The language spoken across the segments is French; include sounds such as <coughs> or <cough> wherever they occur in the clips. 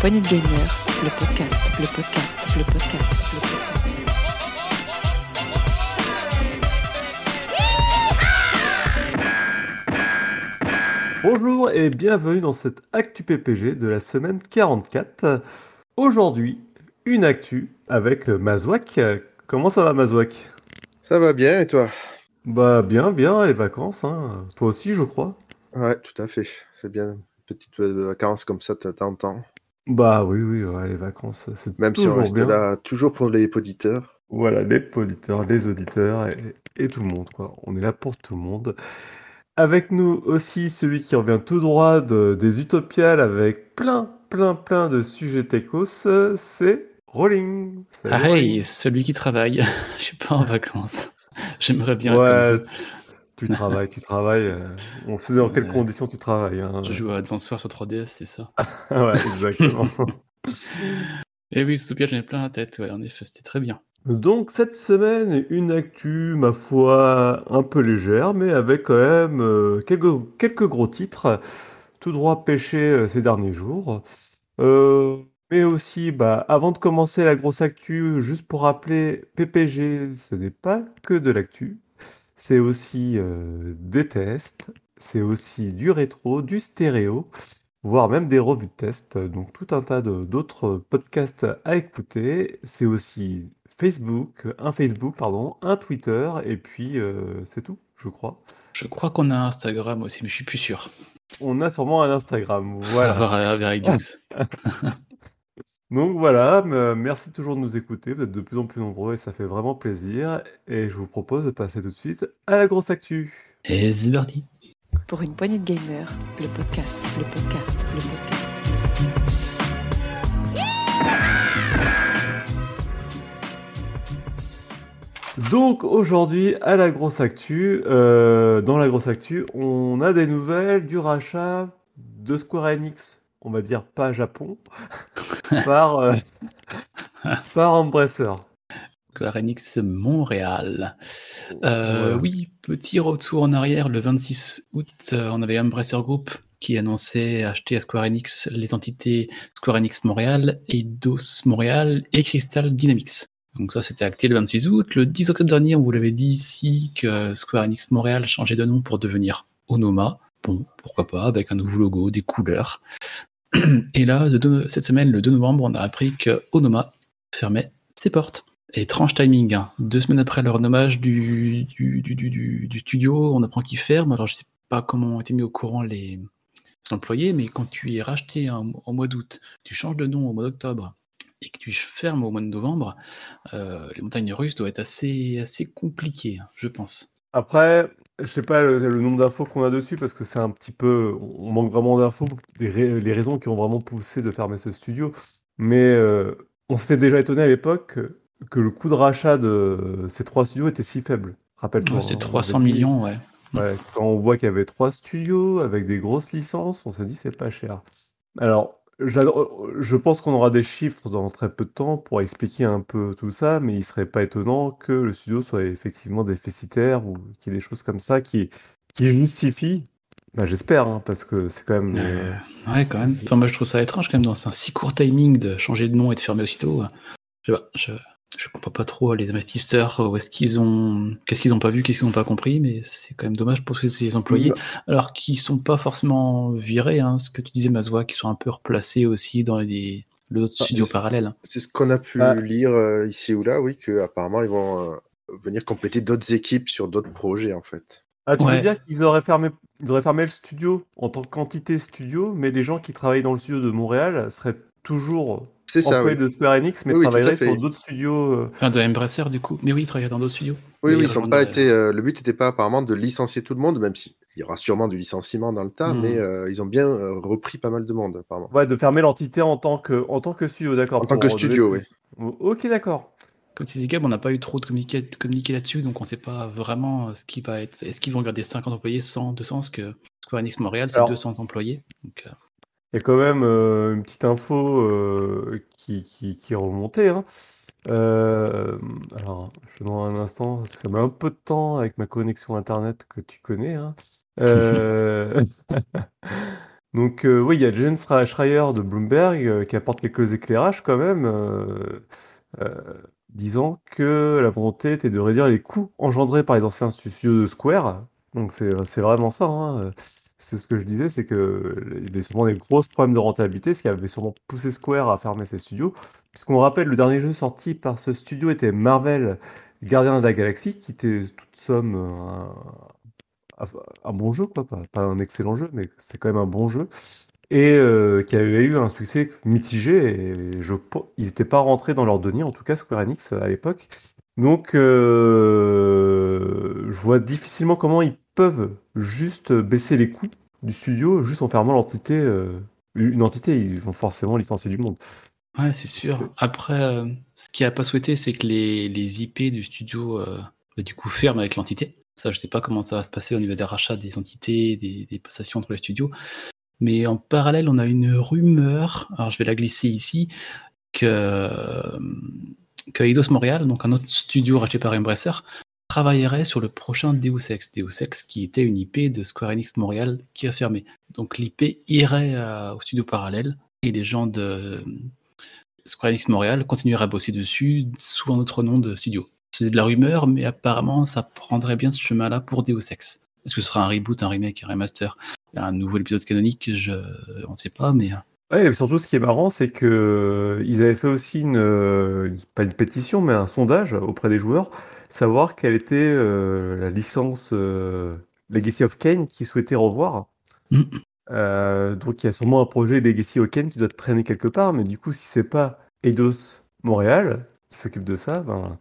poignée de gamer, le podcast, le podcast, le podcast, le podcast. Bonjour et bienvenue dans cette Actu PPG de la semaine 44. Aujourd'hui, une actu avec Mazouak. Comment ça va Mazouak? Ça va bien et toi? Bah bien, bien, les vacances. Hein. Toi aussi, je crois. Ouais, tout à fait. C'est bien. Petites euh, vacances comme ça, de temps en temps. Bah oui, oui, ouais, les vacances, c'est Même si on toujours reste bien. là toujours pour les auditeurs. Voilà, les auditeurs, les auditeurs et, et tout le monde, quoi. On est là pour tout le monde. Avec nous aussi celui qui revient tout droit de- des Utopiales avec plein, plein, plein de sujets techos, euh, c'est Rolling. Salut, Ah Rolling. celui qui travaille. <laughs> Je suis pas en vacances. <laughs> J'aimerais bien être Ouais, tu travailles, tu travailles. euh, on sait dans quelles conditions tu travailles. hein. Je joue à Advance Wars sur 3DS, c'est ça. <laughs> ouais, exactement. <laughs> Et oui, Soupia, j'en ai plein la tête. Ouais, en effet, c'était très bien. Donc cette semaine, une actu, ma foi, un peu légère, mais avec quand même euh, quelques, quelques gros titres, tout droit pêchés euh, ces derniers jours. Euh, mais aussi, bah, avant de commencer la grosse actu, juste pour rappeler, PPG, ce n'est pas que de l'actu, c'est aussi euh, des tests, c'est aussi du rétro, du stéréo, voire même des revues de tests, donc tout un tas d'autres podcasts à écouter. C'est aussi Facebook, un Facebook, pardon, un Twitter, et puis euh, c'est tout, je crois. Je crois qu'on a un Instagram aussi, mais je suis plus sûr. On a sûrement un Instagram, voilà. <laughs> avec. <laughs> Donc voilà, merci toujours de nous écouter, vous êtes de plus en plus nombreux et ça fait vraiment plaisir. Et je vous propose de passer tout de suite à la grosse actu. Et c'est parti. Pour une poignée de gamer, le podcast, le podcast, le podcast. Donc aujourd'hui, à la grosse actu, euh, dans la grosse actu, on a des nouvelles du rachat de Square Enix, on va dire pas Japon, <laughs> par, euh, <laughs> par Enix Montréal. Euh. Oui, petit retour en arrière. Le 26 août, euh, on avait Embracer Group qui annonçait acheter à Square Enix les entités Square Enix Montréal, Eidos Montréal et Crystal Dynamics. Donc ça, c'était acté le 26 août. Le 10 octobre dernier, on vous l'avait dit ici que Square Enix Montréal changeait de nom pour devenir Onoma. Bon, pourquoi pas, avec un nouveau logo, des couleurs. Et là, cette semaine, le 2 novembre, on a appris que Onoma fermait ses portes. Étrange timing, hein. deux semaines après le renommage du, studio, on apprend qu'il ferme. Alors je sais pas comment ont été mis au courant les employés, mais quand tu es racheté en, en mois d'août, tu changes de nom au mois d'octobre et que tu fermes au mois de novembre, euh, les montagnes russes doivent être assez, assez compliquées, hein, je pense. Après, je sais pas le, le nombre d'infos qu'on a dessus parce que c'est un petit peu, on manque vraiment d'infos, des les raisons qui ont vraiment poussé de fermer ce studio. Mais euh, on s'était déjà étonné à l'époque que, le coût de rachat de ces trois studios était si faible. Rappelle-toi. Ouais, c'est hein, on 300 avait dit- millions, ouais. Ouais, quand on voit qu'il y avait trois studios avec des grosses licences, on s'est dit c'est pas cher. Alors, je pense qu'on aura des chiffres dans très peu de temps pour expliquer un peu tout ça, mais il serait pas étonnant que le studio soit effectivement déficitaire ou qu'il y ait des choses comme ça qui, qui justifient. Bah, j'espère, hein, parce que c'est quand même. euh, Euh, ouais, quand même. Enfin, moi, je trouve ça étrange quand même dans un si court timing de changer de nom et de fermer aussitôt. Je, sais pas, je, je comprends pas trop les investisseurs, où est-ce qu'ils ont, qu'est-ce qu'ils ont pas vu, qu'est-ce qu'ils ont pas compris, mais c'est quand même dommage pour ces employés, alors qu'ils sont pas forcément virés, hein, ce que tu disais, Mazoua, qui sont un peu replacés aussi dans les, les autres Ah, studios c'est- parallèles. C'est ce qu'on a pu Ah. lire euh, ici ou là, oui, qu'apparemment ils vont euh, venir compléter d'autres équipes sur d'autres projets en fait. Ah, tu veux dire qu'ils auraient fermé, ils auraient fermé le studio en tant qu'entité studio, mais les gens qui travaillent dans le studio de Montréal seraient toujours C'est ça, employés oui. de Square Enix, mais Oui, oui, fait. sur d'autres studios. euh, Enfin, de Embracer, du coup. Mais oui, ils travaillent dans d'autres studios. Oui, Mais oui, ils pas été. euh, le but n'était pas apparemment de licencier tout le monde, même s'il y aura sûrement du licenciement dans le tas, Hmm. mais euh, ils ont bien euh, repris pas mal de monde apparemment. Ouais, de fermer l'entité en tant que, en tant que studio, d'accord. En tant que studio, plus- Ok, d'accord. Comme disait Gab, on n'a pas eu trop de communiqué, de communiqué là-dessus, donc on ne sait pas vraiment ce qui va être. Est-ce qu'ils vont garder 50 employés, 100, 200 Parce que Square Enix Montréal, c'est Alors- 200 employés. Donc, euh, Il y a quand même euh, une petite info euh, qui, qui, est remontée. hein. Euh, alors, je demande un instant, parce que ça met un peu de temps avec ma connexion Internet que tu connais. hein. <laughs> Donc oui, il y a Schra- Schreier de Bloomberg qui apporte quelques éclairages quand même, disant que la volonté était de réduire les coûts engendrés par les anciens studios de Square. Donc c'est c'est vraiment ça. hein. C'est ce que je disais, c'est que il y avait sûrement des gros problèmes de rentabilité, ce qui avait sûrement poussé Square à fermer ses studios. Puisqu'on rappelle, le dernier jeu sorti par ce studio était Marvel Gardien de la Galaxie, qui était toute somme un, un bon jeu, quoi. Pas, un excellent jeu, mais c'est quand même un bon jeu. Et euh, qui avait eu un succès mitigé, et ils n'étaient pas rentrés dans leur denier, en tout cas Square Enix à l'époque. Donc, euh, je vois difficilement comment ils peuvent juste baisser les coûts du studio, juste en fermant l'entité, euh, une entité. Ils vont forcément licencier du monde. Ouais, c'est sûr. Après, euh, ce qui a pas souhaité, c'est que les, les IP du studio, euh, bah, du coup, ferment avec l'entité. Ça, je sais pas comment ça va se passer au niveau des rachats des entités, des, des passations entre les studios. Mais en parallèle, on a une rumeur, alors je vais la glisser ici, que, que Eidos Montréal, donc un autre studio racheté par Embracer, travaillerait sur le prochain Deus Ex. Deus Ex qui était une IP de Square Enix Montréal qui a fermé. Donc l'IP irait euh, au studio parallèle et les gens de Square Enix Montréal continueraient à bosser dessus sous un autre nom de studio. C'est de la rumeur, mais apparemment ça prendrait bien ce chemin-là pour Deus Ex. Est-ce que ce sera un reboot, un remake, un remaster, un nouvel épisode canonique? Je... On ne sait pas, mais Ouais, et surtout, ce qui est marrant, c'est que euh, ils avaient fait aussi euh, une- pas une pétition, mais un sondage auprès des joueurs, savoir quelle était euh, la licence euh, Legacy of Kain qu'ils souhaitaient revoir. Mm. Euh, donc, il y a sûrement un projet Legacy of Kain qui doit traîner quelque part, mais du coup, si c'est pas Eidos Montréal qui s'occupe de ça, ben,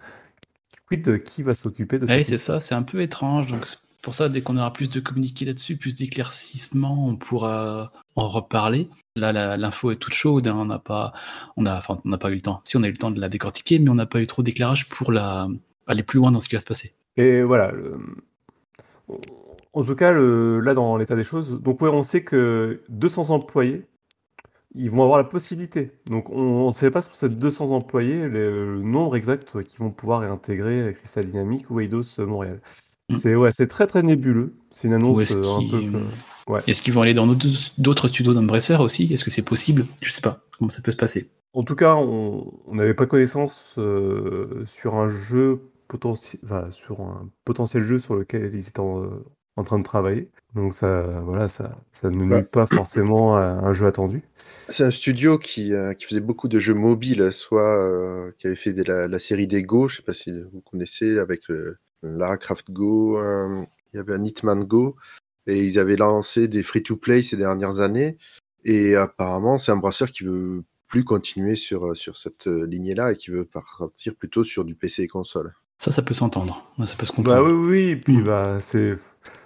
quid de qui va s'occuper de Ouais, cette c'est ça, c'est un peu étrange. Donc pour ça, dès qu'on aura plus de communiqués là-dessus, plus d'éclaircissements, on pourra en reparler. Là, l'info est toute chaude. hein, On n'a pas, on a, enfin, on n'a pas eu le temps. Si on a eu le temps de la décortiquer, mais on n'a pas eu trop d'éclairage pour la aller plus loin dans ce qui va se passer. Et voilà. le- En tout cas, le- là, dans l'état des choses, donc ouais, on sait que 200 employés, ils vont avoir la possibilité. Donc on ne sait pas sur ces 200 employés le, le nombre exact qu'ils vont pouvoir réintégrer Crystal Dynamics ou Eidos Montréal. Mm. C'est ouais, c'est très très nébuleux. C'est une annonce est-ce euh, un peu. qu'ils que- ouais. est-ce qu'ils vont aller dans d'autres studios d'Embracer aussi? Est-ce que c'est possible? Je sais pas. Comment ça peut se passer? En tout cas, on on n'avait pas connaissance euh, sur un jeu potentiel, enfin, sur un potentiel jeu sur lequel ils étaient en, en train de travailler. Donc ça, voilà, ça, ça ne Bah. nuit pas forcément à un jeu attendu. C'est un studio qui, euh, qui faisait beaucoup de jeux mobiles, soit euh, qui avait fait la, la série des Go, je sais pas si vous connaissez, avec le, Lara Croft Go, euh, il y avait un Hitman Go, et ils avaient lancé des free-to-play ces dernières années, et apparemment c'est un brasseur qui veut plus continuer sur, sur cette euh, lignée-là et qui veut partir plutôt sur du PC et console. Ça, ça peut s'entendre. Ça peut se Bah comprendre. oui, oui, oui, et puis Mm. bah c'est,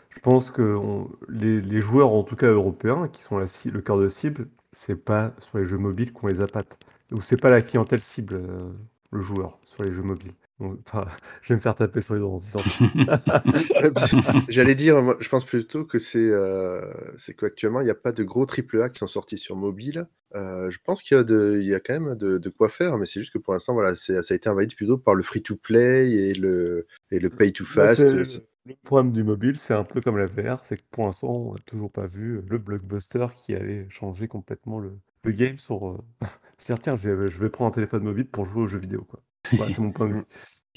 je pense que on- les, les joueurs, en tout cas européens, qui sont la, le cœur de cible, c'est pas sur les jeux mobiles qu'on les appâte. Ou c'est pas la clientèle cible, euh, le joueur, sur les jeux mobiles. Enfin, <laughs> je vais me faire taper sur les doigts en disant. J'allais dire, moi, je pense plutôt que c'est euh, c'est qu'actuellement, il n'y a pas de gros AAA qui sont sortis sur mobile. Euh, je pense qu'il y, a y quand même de, de quoi faire, mais c'est juste que pour l'instant, voilà, ça a été envahi plutôt par le free-to-play et le, et le Bah, pay-to-fast. c'est- le problème du mobile, c'est un peu comme la VR, c'est que pour l'instant, on n'a toujours pas vu le blockbuster qui allait changer complètement le, le game sur. euh, <laughs> se dire, tiens, je vais, je vais prendre un téléphone mobile pour jouer aux jeux vidéo, quoi. C'est mon point de vue.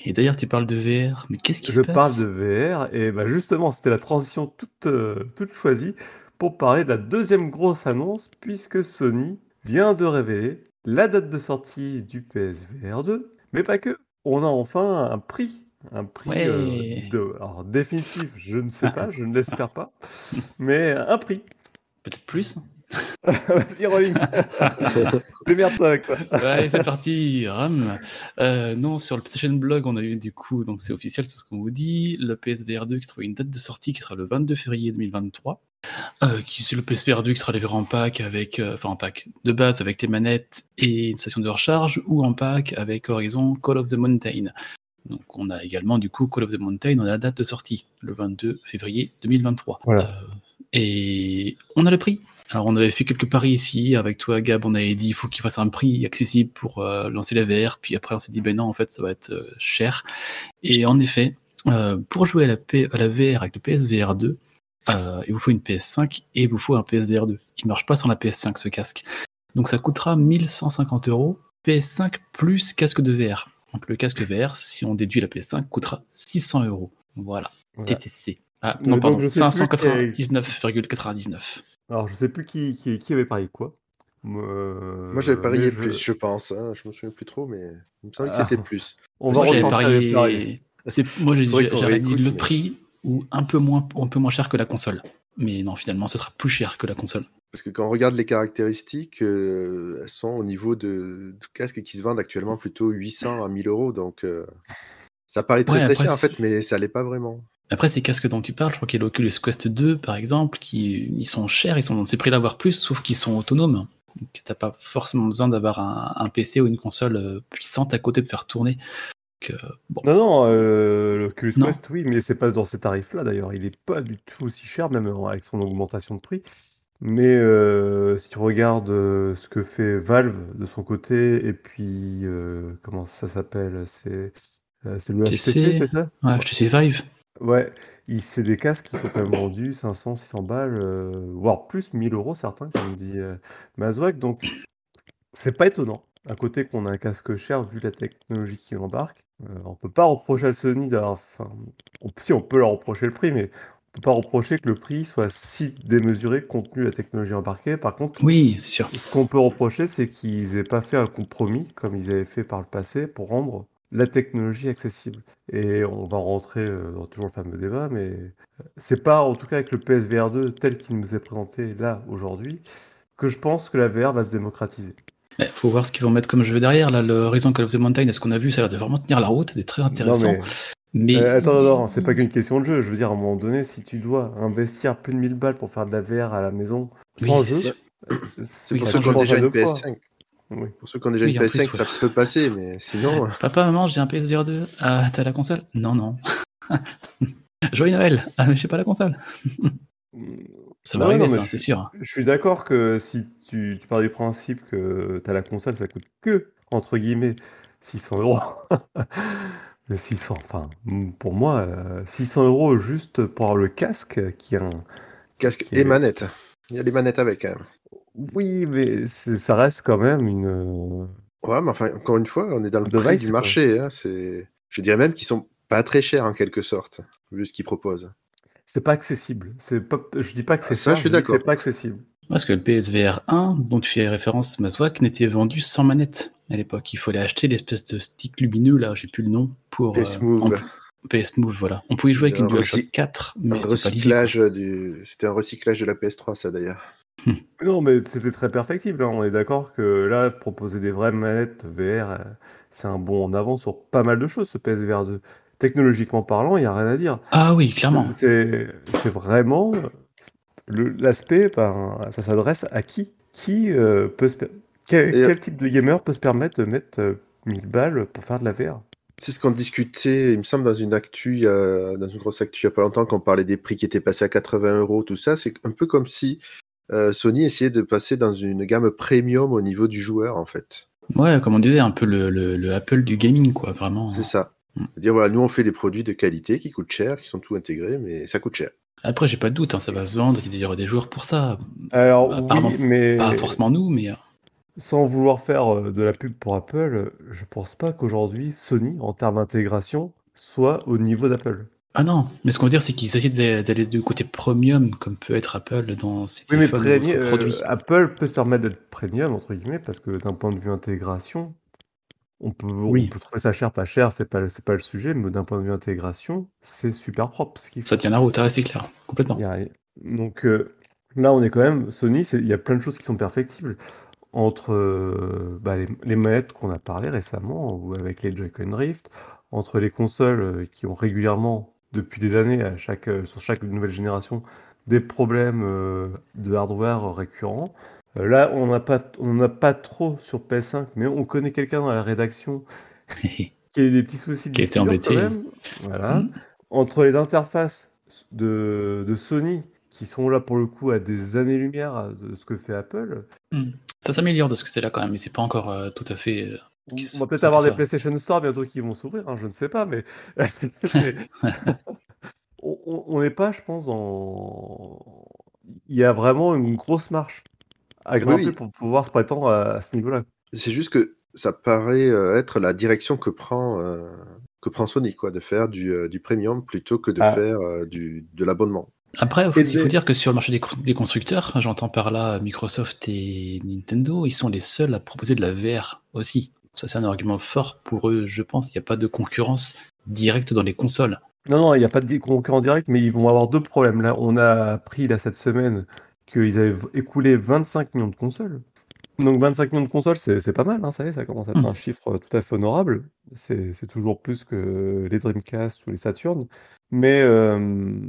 Et d'ailleurs, tu parles de VR, mais qu'est-ce qui Je se parle passe de VR et bah justement, c'était la transition toute, euh, toute choisie pour parler de la deuxième grosse annonce puisque Sony vient de révéler la date de sortie du PSVR 2, mais pas que. On a enfin un prix, un prix euh, de, alors, définitif, je ne sais <laughs> pas, je ne l'espère pas, mais un prix. Peut-être plus <laughs> Vas-y, Rolling, <laughs> démerde-toi avec ça. Ouais, c'est parti, Ram. Euh, non, sur le PlayStation Blog, on a eu du coup, donc c'est officiel tout ce qu'on vous dit, le PSVR 2 qui sera une date de sortie qui sera le 22 février 2023. Euh, qui c'est le PSVR 2 qui sera livré en pack avec, euh, enfin en pack de base avec les manettes et une station de recharge ou en pack avec Horizon Call of the Mountain. Donc on a également du coup Call of the Mountain, on a la date de sortie, le 22 février 2023. Voilà. Euh, et on a le prix. Alors on avait fait quelques paris ici avec toi Gab, on avait dit il faut qu'il fasse un prix accessible pour euh, lancer la VR, puis après on s'est dit ben non en fait ça va être euh, cher. Et en effet, euh, pour jouer à la, P- à la VR avec le PSVR 2, euh, il vous faut une PS5 et il vous faut un PSVR 2. Il marche pas sur la PS5 ce casque. Donc ça coûtera 1150 euros, PS5 plus casque de VR. Donc le casque VR, si on déduit la PS5, coûtera 600 euros. Voilà, Voilà. TTC. Ah, non, pardon, je sais plus 599,99. Alors, je sais plus qui, qui, qui avait parié quoi. Euh, Moi, j'avais parié je- plus, je pense. hein. Je me souviens plus trop, mais il me semble que Ah. c'était plus. On va Moi, parié. c'est- Moi, j'ai- dit le mais- prix ou un peu moins, un peu moins cher que la console. Mais non, finalement, ce sera plus cher que la console. Parce que quand on regarde les caractéristiques, euh, elles sont au niveau de, de casques qui se vendent actuellement plutôt 800 à 1000 euros. Donc, euh, ça paraît très, Ouais, très après, cher en fait, mais ça l'est pas vraiment. Après, ces casques dont tu parles, je crois qu'il y a l'Oculus Quest 2, par exemple, qui ils sont chers, ils sont dans ces prix-là, voire plus, sauf qu'ils sont autonomes. Donc, t'as pas forcément besoin d'avoir un, un PC ou une console euh, puissante à côté pour faire tourner. Donc, euh, bon. Non, non, euh, l'Oculus. Quest, oui, mais c'est pas dans ces tarifs-là d'ailleurs. Il est pas du tout aussi cher, même avec son augmentation de prix. Mais euh, si tu regardes euh, ce que fait Valve de son côté, et puis euh, comment ça s'appelle, c'est le TC. HTC, c'est ça? Ouais, sais Vive. Ouais, il- c'est des casques qui sont quand même vendus 500, 600 balles, euh, voire plus, 1000 euros certains, comme dit euh, Mazouak. Donc, c'est pas étonnant. À côté qu'on a un casque cher vu la technologie qu'il embarque. Euh, on peut pas reprocher à Sony d'avoir. Enfin, on- si on peut leur reprocher le prix, mais on peut pas reprocher que le prix soit si démesuré compte tenu de la technologie embarquée. Par contre, Oui, c'est sûr. ce qu'on peut reprocher, c'est qu'ils aient pas fait un compromis comme ils avaient fait par le passé pour rendre la technologie accessible. Et on va rentrer euh, dans toujours le fameux débat, mais euh, c'est pas, en tout cas avec le PSVR 2 tel qu'il nous est présenté là aujourd'hui, que je pense que la VR va se démocratiser. Il faut voir ce qu'ils vont mettre comme jeu derrière. Là, le Horizon Call of the Mountain, est-ce qu'on a vu? Ça a l'air de vraiment tenir la route, c'est très intéressant. Non, mais mais euh, attends, attends, c'est pas qu'une question de jeu. Je veux dire, à un moment donné, si tu dois investir plus de 1000 balles pour faire de la VR à la maison Oui, sans c'est jeu. C'est Oui, déjà une deux fois. PS5. Oui. Pour ceux qui ont déjà Oui, une en PS5, plus, ça peut passer, mais sinon. <laughs> Papa, maman, j'ai un PSVR 2. Ah, t'as la console? Non, non. <laughs> Joyeux Noël Ah, mais j'ai pas la console. <laughs> Ça va arriver, non, ça, c'est sûr. Je suis d'accord que si tu, tu pars du principe que tu as la console, ça coûte que, entre guillemets, 600 euros. Mais 600, enfin, pour moi, euh, 600 euros juste pour avoir le casque qui a un. Casque qui et est- manette. Il y a les manettes avec quand même. Oui, mais c'est- ça reste quand même une. euh, Ouais, mais enfin, encore une fois, on est dans le prix du marché. hein, c'est... Je dirais même qu'ils sont pas très chers en quelque sorte, vu ce qu'ils proposent. C'est pas accessible. C'est pas, je dis pas que c'est Ah, ça, cher, je suis que c'est d'accord. pas accessible. Parce que le PSVR 1, dont tu fais référence, Mazouak, n'était vendu sans manette à l'époque. Il fallait acheter l'espèce de stick lumineux, là, j'ai plus le nom, pour. PS euh, Move. en- PS Move, voilà. On pouvait jouer avec Un une DualShock recy- 4, Un mais c'était pas l'idée. recyclage du... C'était un recyclage de la PS3, ça d'ailleurs. <laughs> Non, mais c'était très perfectible. hein. On est d'accord que là, proposer des vraies manettes VR, euh, c'est un bond en avant sur pas mal de choses, ce PSVR 2. Technologiquement parlant, il n'y a rien à dire. Ah oui, clairement. C'est c'est vraiment le- l'aspect, ben, ça s'adresse à qui? Qui euh, peut se per- quel, Et- quel type de gamer peut se permettre de mettre euh, 1000 balles pour faire de la VR? C'est ce qu'on discutait, il me semble, dans une actu, il y a- dans une grosse actu il y a pas longtemps, quand on parlait des prix qui étaient passés à 80 euros, tout ça. C'est un peu comme si euh, Sony essayait de passer dans une gamme premium au niveau du joueur, en fait. Ouais, comme on disait, un peu le, le- le Apple du gaming, quoi, vraiment. C'est ça. Mm. C'est-à-dire, voilà, nous, on fait des produits de qualité qui coûtent cher, qui sont tout intégrés, mais ça coûte cher. Après, j'ai pas de doute, hein, ça va se vendre, il y aura des joueurs pour ça. Alors Apparemment, oui, mais Pas forcément nous, mais. euh, sans vouloir faire euh, de la pub pour Apple, je pense pas qu'aujourd'hui Sony, en termes d'intégration, soit au niveau d'Apple. Ah non, mais ce qu'on veut dire, c'est qu'ils essaient d'a- d'aller du côté premium, comme peut être Apple dans ses Oui, mais téléphones ou premi- autres euh, produits. Apple peut se permettre d'être premium, entre guillemets, parce que d'un point de vue intégration, on peut, on Oui. peut trouver ça cher, pas cher, c'est pas, pas le sujet, mais d'un point de vue intégration, c'est super propre ce Ça tient la route, ah, c'est clair, complètement. Donc euh, là, on est quand même, Sony, il y a plein de choses qui sont perfectibles. Entre euh, bah, les, les manettes qu'on a parlé récemment, ou avec les Joy-Con Drift, entre les consoles qui ont régulièrement, depuis des années, à chaque, euh, sur chaque nouvelle génération, des problèmes euh, de hardware récurrents. Euh, là, on n'a pas, on n'a pas trop sur PS5, mais on connaît quelqu'un dans la rédaction <laughs> qui a eu des petits soucis de Qui dur embêté. quand même. Voilà Mm. entre les interfaces de, de Sony, qui sont là pour le coup à des années-lumière de ce que fait Apple, Ça s'améliore de ce côté-là quand même, mais c'est pas encore euh, tout à fait. euh, on va peut-être avoir des. PlayStation Store bientôt qui vont s'ouvrir, hein, je ne sais pas, mais <laughs> <laughs> <laughs> on, n'est pas, je pense, dans il y a vraiment une grosse marche à grimper oui. pour pouvoir se prétendre à à ce niveau-là. C'est juste que ça paraît euh, être la direction que prend, euh, que prend Sony, quoi, de faire du, euh, du premium plutôt que de Ah. faire euh, du, de l'abonnement. Après, il faut dire que sur le marché des constructeurs, j'entends par là Microsoft et Nintendo, ils sont les seuls à proposer de la VR aussi. Ça, c'est un argument fort pour eux, je pense. Il n'y a pas de concurrence directe dans les consoles. Non, non, il n'y a pas de concurrent direct, mais ils vont avoir deux problèmes. Là, on a appris là cette semaine qu'ils avaient écoulé 25 millions de consoles. Donc 25 millions de consoles, c'est pas mal, hein, ça y est, ça commence à être Mm. un chiffre tout à fait honorable. C'est c'est toujours plus que les Dreamcast ou les Saturn. Mais euh,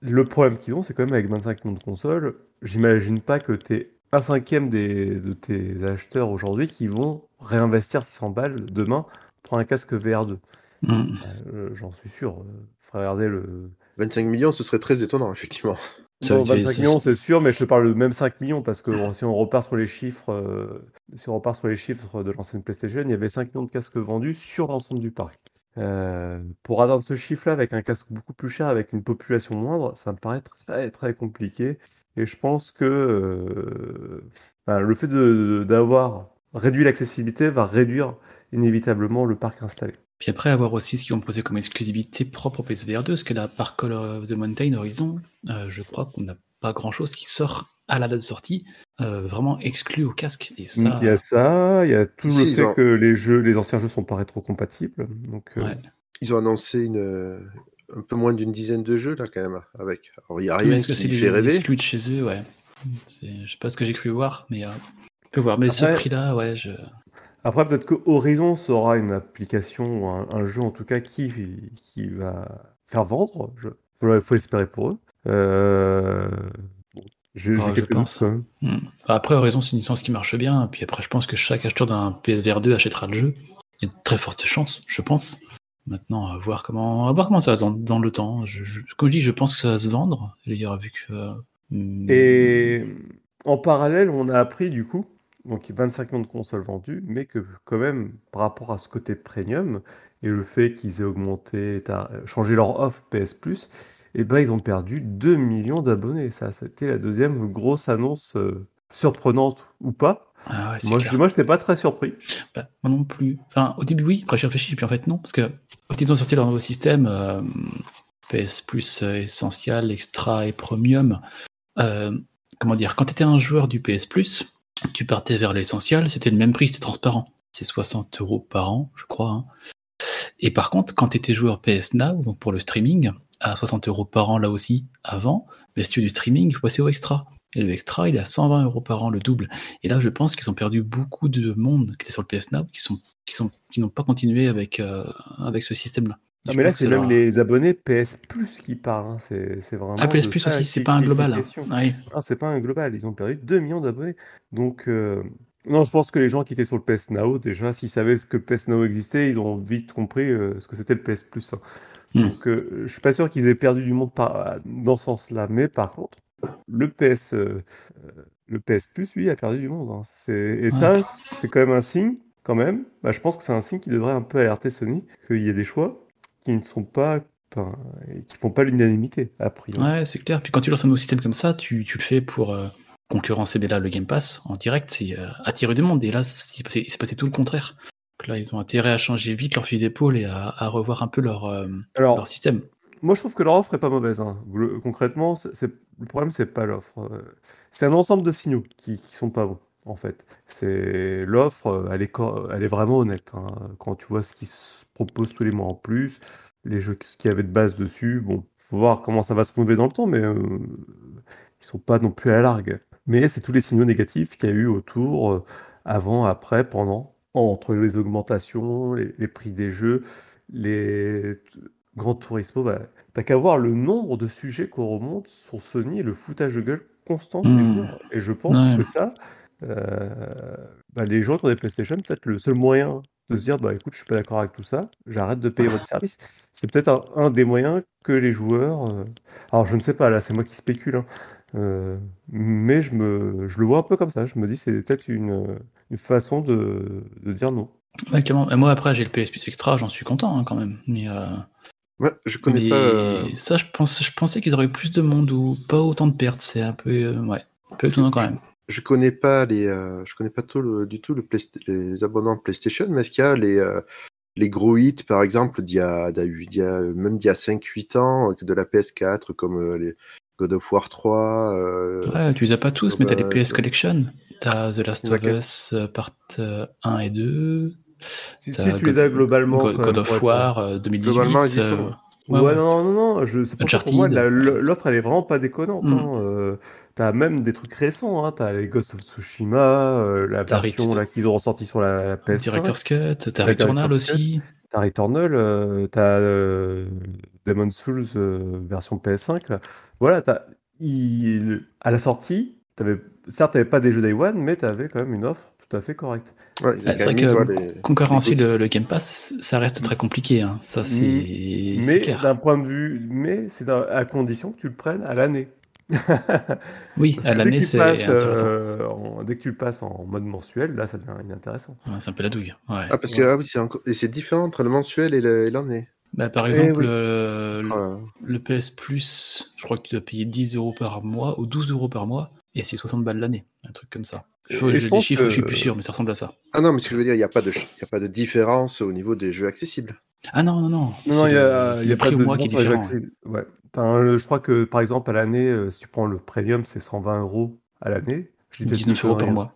le problème qu'ils ont, c'est quand même avec 25 millions de consoles, j'imagine pas que tu es un cinquième des, de tes acheteurs aujourd'hui qui vont réinvestir 600 balles demain pour un casque VR2. Hmm. Euh, J'en suis sûr. Euh, faut regarder le. 25 millions, ce serait très étonnant, effectivement. Ça, Bon, c'est- 25 c'est- millions, c'est sûr, mais je te parle de même 5 millions parce que bon, si on repart sur les chiffres, euh, si on repart sur les chiffres de l'ancienne PlayStation, il y avait 5 millions de casques vendus sur l'ensemble du parc. Euh, pour atteindre ce chiffre-là avec un casque beaucoup plus cher, avec une population moindre, ça me paraît très très compliqué. Et je pense que euh, ben, le fait de- d'avoir réduit l'accessibilité va réduire inévitablement le parc installé. Puis après, avoir aussi ce qu'ils ont posé comme exclusivité propre au PSVR 2, parce que là, par Call of the Mountain Horizon, euh, je crois qu'on n'a pas grand-chose qui sort à la date de sortie, euh, vraiment exclu au casque. Et ça, Il y a ça, il y a tout le fait ont- que les jeux, les anciens jeux sont pas rétrocompatibles. Donc, euh, ouais. Ils ont annoncé une, un peu moins d'une dizaine de jeux, là, quand même, avec. Alors, il n'y a rien Est-ce que c'est qui les fait rêver. exclus de chez eux Ouais. C'est- Je sais pas ce que j'ai cru voir, mais. Voir. Mais ce Après- prix-là, ouais, je. Après, peut-être que Horizon sera une application ou un, un jeu en tout cas qui, qui va faire vendre. Il faut, faut l'espérer pour eux. Euh, J'ai Ah, quelques pense. même. Hmm. Après, Horizon, c'est une licence qui marche bien. Puis après, je pense que chaque acheteur d'un PSVR 2 achètera le jeu. Il y a de très fortes chances, je pense. Maintenant, à voir comment, à voir comment ça va dans, dans le temps. Je, je- comme je dis, je pense que ça va se vendre. Vu que. euh, hmm, Et en parallèle, on a appris du coup, donc 25 millions de consoles vendues, mais que quand même, par rapport à ce côté premium et le fait qu'ils aient augmenté, tar- changé leur offre PS Plus, et ben ils ont perdu 2 millions d'abonnés. Ça, c'était la deuxième grosse annonce euh, surprenante ou pas. Ah ouais, Moi, je, moi, j'étais pas très surpris. Bah, moi non plus. Enfin, au début, oui, après j'ai réfléchi, puis en fait, non, parce que quand ils ont sorti leur nouveau système, euh, PS Plus euh, Essential, Extra et Premium, euh, comment dire, quand tu étais un joueur du PS Plus, tu partais vers l'Essential, c'était le même prix, c'était transparent. C'est 60 euros par an, je crois. hein. Et par contre, quand tu étais joueur PS Now, donc pour le streaming, à 60 euros par an là aussi, avant, mais si tu veux du streaming, il faut passer au Extra. Et le Extra, il est à 120 euros par an, le double. Et là, je pense qu'ils ont perdu beaucoup de monde qui était sur le PS qui n'ont pas continué avec, euh, avec ce système-là. Non, Je mais là, c'est même leur- les abonnés PS Plus qui parlent. hein. C'est vraiment. Ah, PS Plus aussi, c'est pas un global. hein. Ouais. Ah, c'est pas un global. Ils ont perdu 2 millions d'abonnés. Donc, euh, non, je pense que les gens qui étaient sur le PS Now, déjà, s'ils savaient ce que le PS Now existait, ils ont vite compris euh, ce que c'était le PS Plus. hein. Hmm. Donc, euh, je suis pas sûr qu'ils aient perdu du monde par- dans ce sens-là. Mais par contre, le PS, euh, le PS Plus, lui, a perdu du monde. hein. Et ça, c'est quand même un signe, quand même. Bah, je pense que c'est un signe qui devrait un peu alerter Sony, qu'il y a des choix qui ne sont pas, enfin, qui font pas l'unanimité, a priori. Ouais, c'est clair. Puis quand tu lances un nouveau système comme ça, tu, tu le fais pour euh, concurrencer mais là, le Game Pass en direct, c'est euh, attirer du monde. Et là, il s'est passé tout le contraire. Donc là, ils ont intérêt à changer vite leur fusil d'épaule et à, à revoir un peu leur, euh, Alors, leur système. Moi, je trouve que leur offre est pas mauvaise. hein. Concrètement, c'est, le problème, c'est pas l'offre. C'est un ensemble de signaux qui, qui sont pas bons, en fait. C'est l'offre, elle est, co- elle est vraiment honnête. hein. Quand tu vois ce qui se propose tous les mois en plus, les jeux qui qui avaient de base dessus, bon, faut voir comment ça va se mouver dans le temps, mais euh, ils sont pas non plus à la largue. Mais c'est tous les signaux négatifs qu'il y a eu autour, euh, avant, après, pendant, entre les augmentations, les, les prix des jeux, les Grand Turismo, bah, T'as qu'à voir le nombre de sujets qu'on remonte sur Sony et le foutage de gueule constant des Hmm. joueurs. Et je pense Ouais. que ça, bah, les gens qui ont des PlayStation, peut-être le seul moyen de se dire, bah écoute, je suis pas d'accord avec tout ça, j'arrête de payer votre service. C'est peut-être un, un des moyens que les joueurs. euh, Alors je ne sais pas, là, c'est moi qui spécule, hein, euh, mais je me, je le vois un peu comme ça. Je me dis, c'est peut-être une, une façon de, de dire non. Ouais, clairement. Et moi, après, j'ai le PS Plus Extra, j'en suis content hein, quand même. Mais, euh, Ouais, je connais Mais pas. euh, ça, je, pense, je pensais qu'il y aurait eu plus de monde ou pas autant de pertes. C'est un peu, euh, ouais, un peu étonnant quand même. Je connais pas les, euh, je connais pas tout le- du tout le les abonnements PlayStation, mais est-ce qu'il y a les, euh, les gros hits, par exemple, d'il y a, d'il y a eu- d'il y a- même d'il y a 5-8 ans, euh, de la PS4, comme euh, les God of War 3 euh, Ouais, tu les as pas tous, mais t'as les bah, PS. Collection. T'as The Last of. Us euh, part euh, 1 et 2. Si, T'as si tu God- les as globalement. God, God of War euh, 2018. Globalement, ils y euh, sont. Ouais, ouais, ouais. non, non, non, je, c'est pour ça, pour moi, l'offre, elle est vraiment pas déconnante. Mm. hein, euh, t'as même des trucs récents, hein, t'as les Ghost of Tsushima, euh, la version là, qu'ils ont ressorti sur la, la PS5, Director's Cut, t'as Returnal aussi. t'as Returnal, euh, t'as Demon's Souls version PS5. là. Voilà, t'as, il- à la sortie, t'avais, certes, t'avais pas des jeux Day One, mais t'avais quand même une offre tout à fait. Ouais, ont Ouais, c'est vrai que concurrencer les le, le Game Pass, ça reste très compliqué. hein. Ça, c'est c'est Mais clair. d'un point de vue, mais c'est à condition que tu le prennes à l'année. <laughs> Oui, Parce à l'année, c'est intéressant. euh, en- dès que tu le passes en mode mensuel, là, ça devient inintéressant. Ouais, c'est un peu la douille. Ouais. Ah, parce que ah oui, c'est encore... différent entre le mensuel et l'année. Bah, par Eh exemple, oui. le, le- Voilà. le PS Plus, je crois que tu dois payer 10 euros par mois ou 12 euros par mois et c'est 60 balles l'année. Un truc comme ça. Je, je- pense chiffres, je suis plus sûr, mais ça ressemble à ça. Ah non, mais ce que je veux dire, il n'y a, pas de ch- il y a pas de différence au niveau des jeux accessibles. Ah non, non, non. Non, il y a, y le a pas prix de mois qui est différent. accès. Ouais. Un- je crois que par exemple à l'année, euh, si tu prends le premium, c'est 120 euros à l'année. Je dis peut-être 19 une euros par connerie, mois.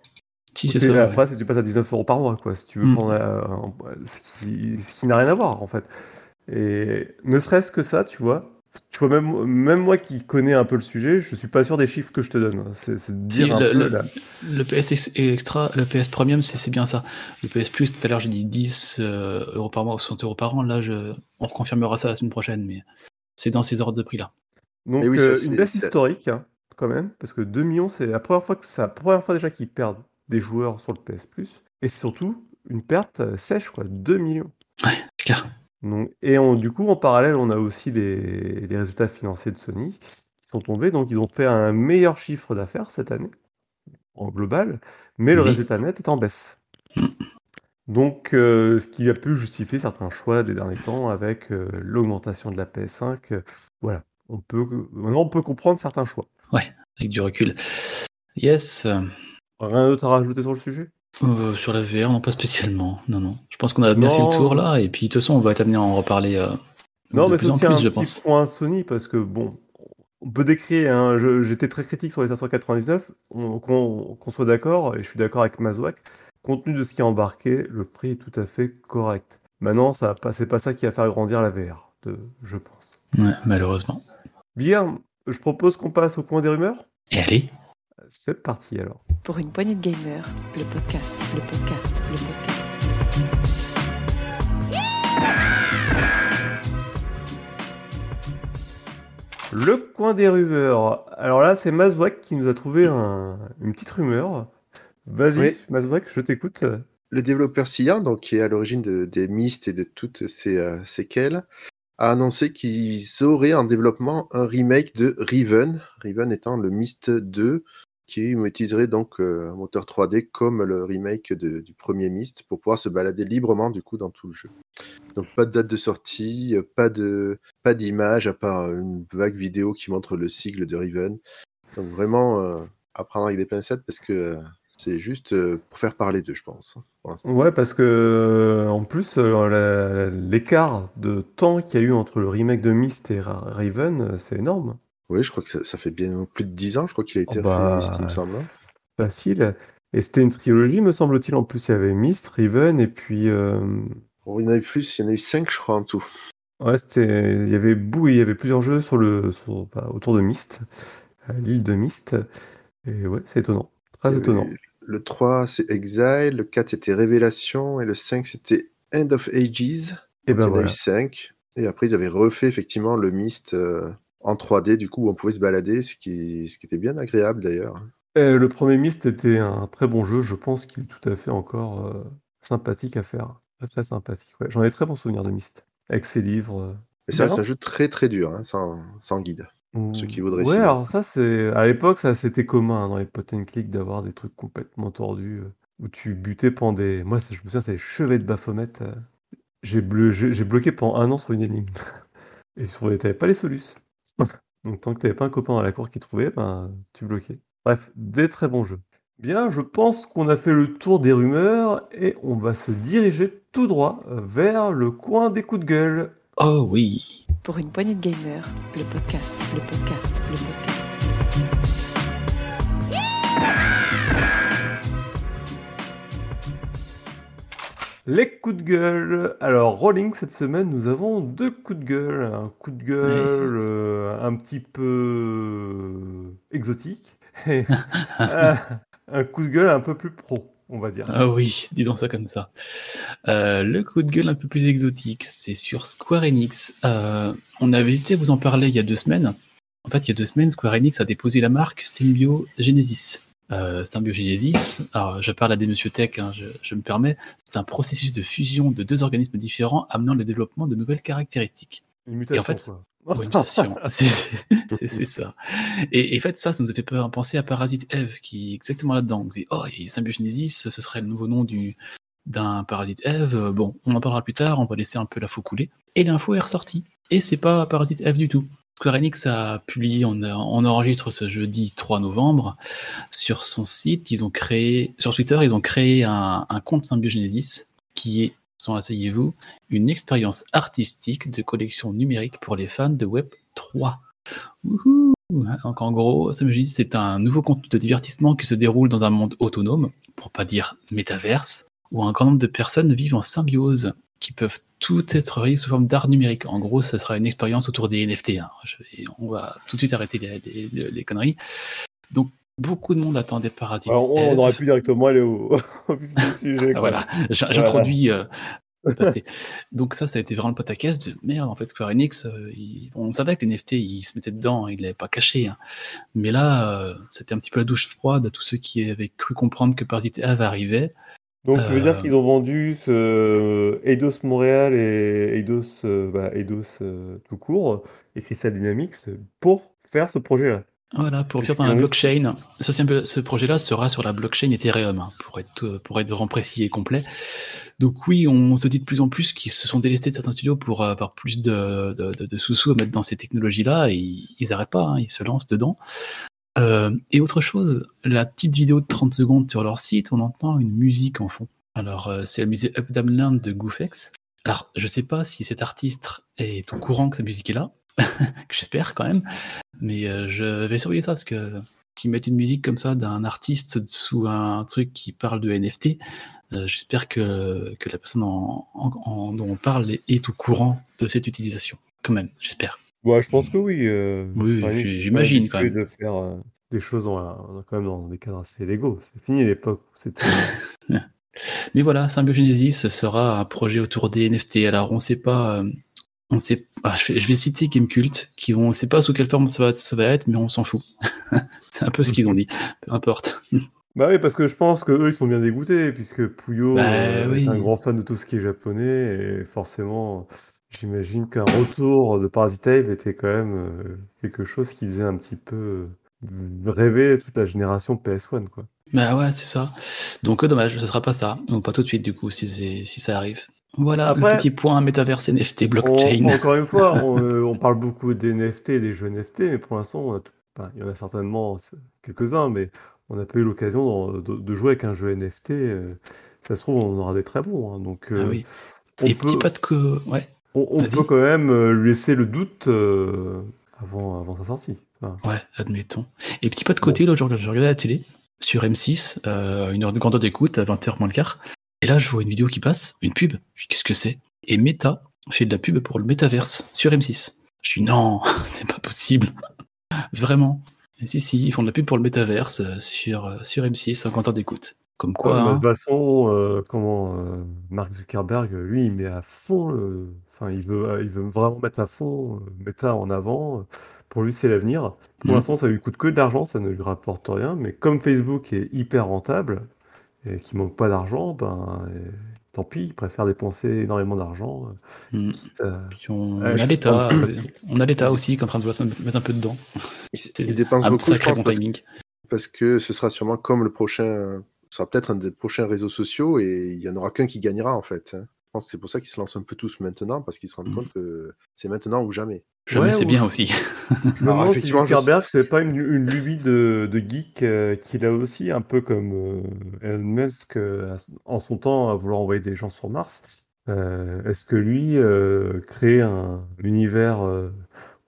Si, hein. c'est C'est ça. ouais. après, si tu passes à 19 euros par mois, quoi, si tu veux Mm. prendre euh, un- ce qui, ce qui n'a rien à voir en fait. Et ne serait-ce que ça, tu vois. Tu vois, même, même moi qui connais un peu le sujet, je suis pas sûr des chiffres que je te donne. C'est c'est dire un le- peu le- là. Le PS ex- Extra, le PS Premium, c'est c'est bien ça. Le PS Plus, tout à l'heure, j'ai dit 10 euh, euros par mois ou 60 euros par an. Là, je... on reconfirmera ça la semaine prochaine, mais c'est dans ces ordres de prix-là. Donc oui, euh, c'est- une baisse historique hein, quand même, parce que 2 millions, c'est la première fois que c'est la première fois déjà qu'ils perdent des joueurs sur le PS Plus, et c'est surtout une perte euh, sèche, quoi, 2 millions. C'est clair. Donc, et on- du coup, en parallèle, on a aussi les, les résultats financiers de Sony qui sont tombés, donc ils ont fait un meilleur chiffre d'affaires cette année en global, mais le Oui. résultat net est en baisse. Donc, euh, ce qui a pu justifier certains choix des derniers temps avec euh, l'augmentation de la PS5. euh, voilà, on peut, maintenant on peut comprendre certains choix. Avec du recul. Yes. Rien d'autre à rajouter sur le sujet? Euh, sur la VR, non, pas spécialement. Non, non. Je pense qu'on a bien fait le tour là, et puis de toute façon, on va être amené à en reparler euh, Non, de mais c'est aussi plus, un je petit pense. point Sony parce que bon, on peut décrire. hein, J'étais très critique sur les 599. on- Qu'on soit d'accord, et je suis d'accord avec Mazouak. Compte tenu de ce qui est embarqué, le prix est tout à fait correct. Maintenant, ça, c'est pas ça qui va faire grandir la VR, de- je pense. Ouais, malheureusement. Bien, je propose qu'on passe au coin des rumeurs. Et allez, C'est parti alors. Pour une poignée de gamers, le podcast, le podcast, le podcast. Le coin des rumeurs. Alors là, c'est Mazouak qui nous a trouvé un- une petite rumeur. Vas-y, Oui. Mazouak, je t'écoute. Le développeur Cyan, donc, qui est à l'origine de- des Myst et de toutes ces euh, séquelles, a annoncé qu'ils auraient en développement un remake de Riven, Riven étant le Myst 2, qui utiliserait donc euh, un moteur 3D comme le remake du premier Myst pour pouvoir se balader librement du coup dans tout le jeu. Donc pas de date de sortie, euh, pas de pas d'image à part une vague vidéo qui montre le sigle de Riven. Donc vraiment euh, à prendre avec des pincettes parce que euh, c'est juste euh, pour faire parler d'eux, je pense. l'instant. Ouais, parce que euh, en plus, euh, l'écart de temps qu'il y a eu entre le remake de Myst et Ra- Raven, euh, c'est énorme. Oui, je crois que ça, ça fait bien plus de 10 ans, je crois qu'il a été Oh bah, Myst, il me semble. hein. Facile. Et c'était une trilogie, me semble-t-il. En plus, il y avait Myst, Raven, et puis. euh, il y en a eu plus, il y en a eu 5, je crois, en tout. Ouais, c'était. Il y avait Bou, il y avait plusieurs jeux sur le, sur- bah, autour de Myst, à l'île de Myst. Et ouais, c'est étonnant. Très avait étonnant. Le 3, c'est Exile, le 4, c'était Révélation, et le 5, c'était End of Ages. Et ben il y en a eu 5. Et après, ils avaient refait effectivement le Myst euh, en 3D, du coup, où on pouvait se balader, ce qui, ce qui était bien agréable d'ailleurs. Et le premier Myst était un très bon jeu. Je pense qu'il est tout à fait encore euh, sympathique à faire. Très, très sympathique. Ouais. J'en ai très bons souvenirs de Myst. Avec ses livres. euh. Mais ça reste D'accord. un jeu très très dur, hein, sans, sans guide. Ceux qui voudraient Ouais, alors ça, c'est. À l'époque, ça, c'était commun hein, dans les pot and click d'avoir des trucs complètement tordus euh, où tu butais pendant des. Moi, je me souviens, c'est les chevets de Baphomet. euh, J'ai bleu... j'ai bloqué pendant un an sur une énigme. <laughs> Et surtout, t'avais pas les solus. Donc tant que t'avais pas un copain dans la cour qui trouvait, ben, tu bloquais. Bref, des très bons jeux. Bien, je pense qu'on a fait le tour des rumeurs et on va se diriger tout droit vers le coin des coups de gueule. Oh oui. Pour une poignée de gamers, le podcast, le podcast, le podcast. Les coups de gueule. Alors, Rolling, cette semaine, nous avons deux coups de gueule. Un coup de gueule euh, un petit peu exotique <laughs> et euh, un coup de gueule un peu plus pro, on va dire. Ah oui, disons ça comme ça. Euh, le coup de gueule un peu plus exotique, c'est sur Square Enix. On avait hésité à vous en parler il y a deux semaines. En fait, il y a deux semaines, Square Enix a déposé la marque Symbio Genesis. Euh, Symbiogenesis, alors je parle à des monsieur tech, hein, je, je me permets, c'est un processus de fusion de deux organismes différents amenant le développement de nouvelles caractéristiques. Une mutation, en fait. Ouais, une mutation, <laughs> c'est ça. Et, et en fait, ça, ça nous a fait penser à Parasite Eve, qui est exactement là-dedans. On disait, oh, et Symbiogenesis, ce serait le nouveau nom du d'un Parasite Eve. Bon, on en parlera plus tard, on va laisser un peu la faux couler. Et l'info est ressortie. Et c'est pas Parasite Eve du tout. Square Enix a publié, on, enregistre ce jeudi 3 novembre, sur son site, ils ont créé, sur Twitter, ils ont créé un, compte Symbiogenesis qui est, sans asseyez-vous, une expérience artistique de collection numérique pour les fans de Web 3. Wouhou! En gros, Symbiogenesis, c'est un nouveau contenu de divertissement qui se déroule dans un monde autonome, pour pas dire métaverse, où un grand nombre de personnes vivent en symbiose, qui peuvent tout être réalisées sous forme d'art numérique. En gros, ce sera une expérience autour des NFT. hein. Je vais- on va tout de suite arrêter les, les- les conneries. Donc, beaucoup de monde attendait Parasite Alors, on, aurait pu directement aller au, <laughs> au vif du <laughs> sujet. Voilà, j'introduis. euh, le passé. Donc ça, ça a été vraiment le pataquès de merde. En fait, Square Enix, euh, il- on savait que les NFT, ils se mettaient dedans, ils l'avaient pas caché. hein. Mais là, euh, c'était un petit peu la douche froide à tous ceux qui avaient cru comprendre que Parasite Eve arrivait. Donc, tu veux dire Euh, qu'ils ont vendu ce euh, Eidos Montréal et Eidos, euh, bah, Eidos euh, tout court et Crystal Dynamics pour faire ce projet-là. Voilà, pour faire dans la blockchain. Ce projet-là sera sur la blockchain Ethereum, hein, pour être, pour être vraiment précis et complet. Donc oui, on se dit de plus en plus qu'ils se sont délestés de certains studios pour avoir plus de, de, de- de sous-sous à mettre dans ces technologies-là, et ils, ils arrêtent pas, hein, ils se lancent dedans. Euh, et autre chose, la petite vidéo de 30 secondes sur leur site, on entend une musique en fond. Alors, euh, c'est la musique Up Down Land de Goofex. Alors, je sais pas si cet artiste est au courant que sa musique est là, <laughs> j'espère quand même, mais euh, je vais surveiller ça parce que qu'ils mettent une musique comme ça d'un artiste sous un truc qui parle de NFT, j'espère que, que la personne dont on parle est au courant de cette utilisation. Quand même, j'espère. Ouais, je pense que oui. euh, Oui, j'imagine, quand même. de faire euh, des choses quand même dans des cadres assez légaux. C'est fini l'époque où c'était. <laughs> <laughs> Mais voilà, Symbiogenesis sera un projet autour des NFT. Alors, on sait pas. euh, on sait, ah, je, vais, je vais citer Gamecult, qui vont, on sait pas sous quelle forme ça va, ça va être, mais on s'en fout. <laughs> C'est un peu ce qu'ils ont dit. Peu importe. Bah oui, parce que je pense que eux ils sont bien dégoûtés, puisque Puyo Bah euh, oui. est un grand fan de tout ce qui est japonais, et forcément, j'imagine qu'un retour de Parasite Eve était quand même euh, quelque chose qui faisait un petit peu euh, rêver toute la génération PS1, quoi. Bah ouais, c'est ça. Donc, euh, dommage, ce sera pas ça. Donc, pas tout de suite, du coup, si, si ça arrive. Voilà, Après- le petit point métaverse NFT On- blockchain. encore une <laughs> fois, on, euh, on parle beaucoup des NFT, des jeux NFT, mais pour l'instant, enfin, il y en a certainement quelques-uns, mais on n'a pas eu l'occasion de, de jouer avec un jeu NFT. euh, ça se trouve, on aura des très bons. hein, donc, Ah oui. Et peut, petit pas de que. Ouais, on, peut quand même euh, lui laisser le doute euh, avant, avant sa sortie. Ouais, admettons. Et petit pas de côté, jour, je regardais la télé sur M6, euh, une heure de grande heure d'écoute, à 20h moins le quart. Et là, je vois une vidéo qui passe, une pub. Je dis, qu'est-ce que c'est? Et Meta fait de la pub pour le métaverse sur M6. Je dis, non, <laughs> c'est pas possible. Vraiment. Et si, si, ils font de la pub pour le métaverse sur, sur M6, 50 heures d'écoute. Comme quoi, Ouais, de toute façon, euh, comment euh, Mark Zuckerberg, euh, lui, il met à fond, le- enfin, il veut, euh, il veut vraiment mettre à fond euh, Meta en avant. Pour lui, c'est l'avenir. Pour Mhm. l'instant, ça lui coûte que de l'argent, ça ne lui rapporte rien. Mais comme Facebook est hyper rentable et qu'il manque pas d'argent, ben, tant pis, il préfère dépenser énormément d'argent. euh, Mm. quitte à- Puis on, a l'État, on a l'État aussi qui est en train de se mettre un peu dedans. <laughs> Il, dépense un beaucoup, je sacré pense, bon parce, timing. parce que ce sera sûrement comme le prochain. Ce sera peut-être un des prochains réseaux sociaux et il y en aura qu'un qui gagnera en fait. hein. Je pense que c'est pour ça qu'ils se lancent un peu tous maintenant, parce qu'ils se rendent compte que c'est maintenant ou jamais. Jamais, Ouais, c'est ou- bien aussi. <laughs> Je me demande si effectivement, je- Zuckerberg, c'est pas une, une lubie de, de geek euh, qu'il a aussi, un peu comme euh, Elon Musk euh, en son temps à vouloir envoyer des gens sur Mars. Euh, Est-ce que lui euh, créer un univers euh,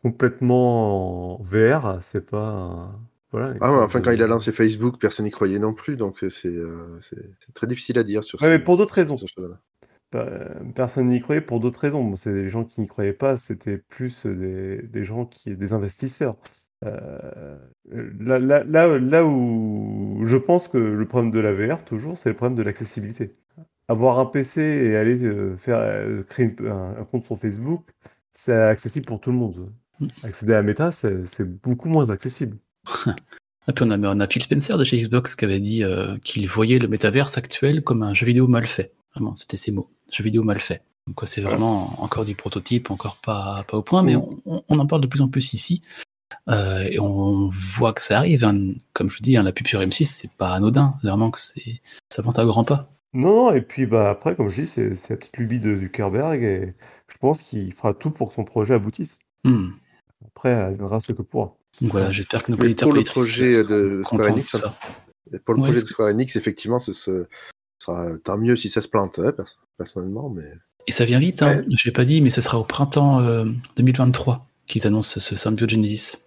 complètement en VR, c'est pas un- voilà, Ah ouais, enfin, quand il a lancé Facebook, personne n'y croyait non plus, donc c'est euh, c'est- très difficile à dire sur Ouais, ce- mais pour d'autres raisons. Personne n'y croyait pour d'autres raisons. Bon, c'est des gens qui n'y croyaient pas, c'était plus des, des gens qui, des investisseurs. Euh, là, là, là, là où je pense que le problème de la VR, toujours, c'est le problème de l'accessibilité. Avoir un PC et aller euh, faire créer un, un compte sur Facebook, c'est accessible pour tout le monde. Accéder à Meta, c'est beaucoup moins accessible. Et <laughs> puis on a, on a Phil Spencer de chez Xbox qui avait dit euh, qu'il voyait le métaverse actuel comme un jeu vidéo mal fait. Vraiment, c'était ses mots. Jeu vidéo mal fait. Donc c'est vraiment encore du prototype, encore pas, pas au point, mais on, en parle de plus en plus ici. Euh, et on voit que ça arrive. hein. Comme je vous dis, hein, la pub sur M6, c'est pas anodin. C'est Vraiment que c'est, ça avance à grands pas. Non, et puis bah, après, comme je dis, c'est la petite lubie de Zuckerberg et je pense qu'il fera tout pour que son projet aboutisse. Hmm. Après, elle viendra ce que pourra. Donc voilà, j'espère que nos Mais auditeurs pour le projet de Square Enix, de ça. Et pour le Ouais, projet de Square Enix, effectivement, ce, ce sera tant mieux si ça se plante, hein, pers- personnellement, mais Et ça vient vite, hein. je l'ai pas dit, mais ce sera au printemps euh, 2023 qu'ils annoncent ce Symbiogenesis.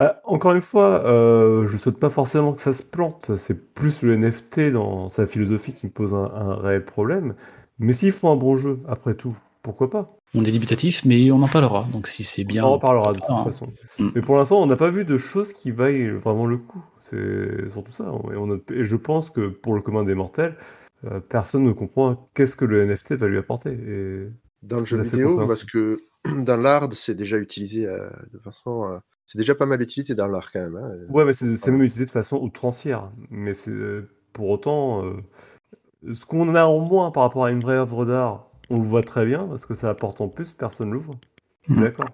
Ah, encore une fois, euh, je souhaite pas forcément que ça se plante. C'est plus le NFT dans sa philosophie qui me pose un, un réel problème. Mais s'ils font un bon jeu, après tout, pourquoi pas? On est débutatif, mais on en parlera. Donc si c'est bien. On en reparlera de toute hein. façon. Mm. Mais pour l'instant, on n'a pas vu de choses qui vaillent vraiment le coup. C'est surtout ça. Et, on a- et je pense que pour le commun des mortels, euh, personne ne comprend qu'est-ce que le NFT va lui apporter. Et dans le C'est jeu vidéo, parce que <clears throat> dans l'art, c'est déjà utilisé euh, de façon. euh, c'est déjà pas mal utilisé dans l'art quand même. hein. Ouais, mais c'est c'est Ouais. même utilisé de façon outrancière. Mais c'est pour autant, euh, ce qu'on a en moins par rapport à une vraie œuvre d'art, on le voit très bien parce que ça apporte en plus, personne ne Mhm. D'accord.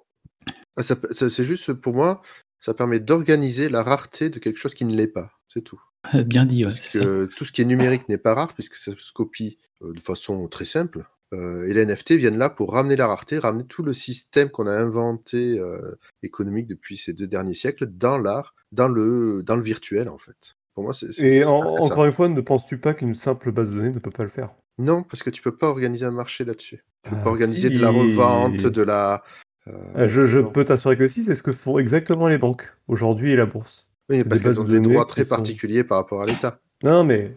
Ah, ça- ça- c'est juste pour moi, ça permet d'organiser la rareté de quelque chose qui ne l'est pas. C'est tout. Euh, Bien dit, ouais, c'est ça. tout ce qui est numérique n'est pas rare puisque ça se copie euh, de façon très simple. Euh, et les NFT viennent là pour ramener la rareté, ramener tout le système qu'on a inventé euh, économique depuis ces deux derniers siècles dans l'art, dans le, dans le virtuel en fait. Pour moi, c'est. c'est- Et en- encore une fois, ne penses-tu pas qu'une simple base de données ne peut pas le faire? Non, parce que tu peux pas organiser un marché là-dessus. Tu peux Ah, pas organiser si. de la revente, de la. euh, Euh, Je, je non. peux t'assurer que si, c'est ce que font exactement les banques aujourd'hui et la bourse. Oui, parce qu'elles ont de des droits très sont- particuliers par rapport à l'État. Non, mais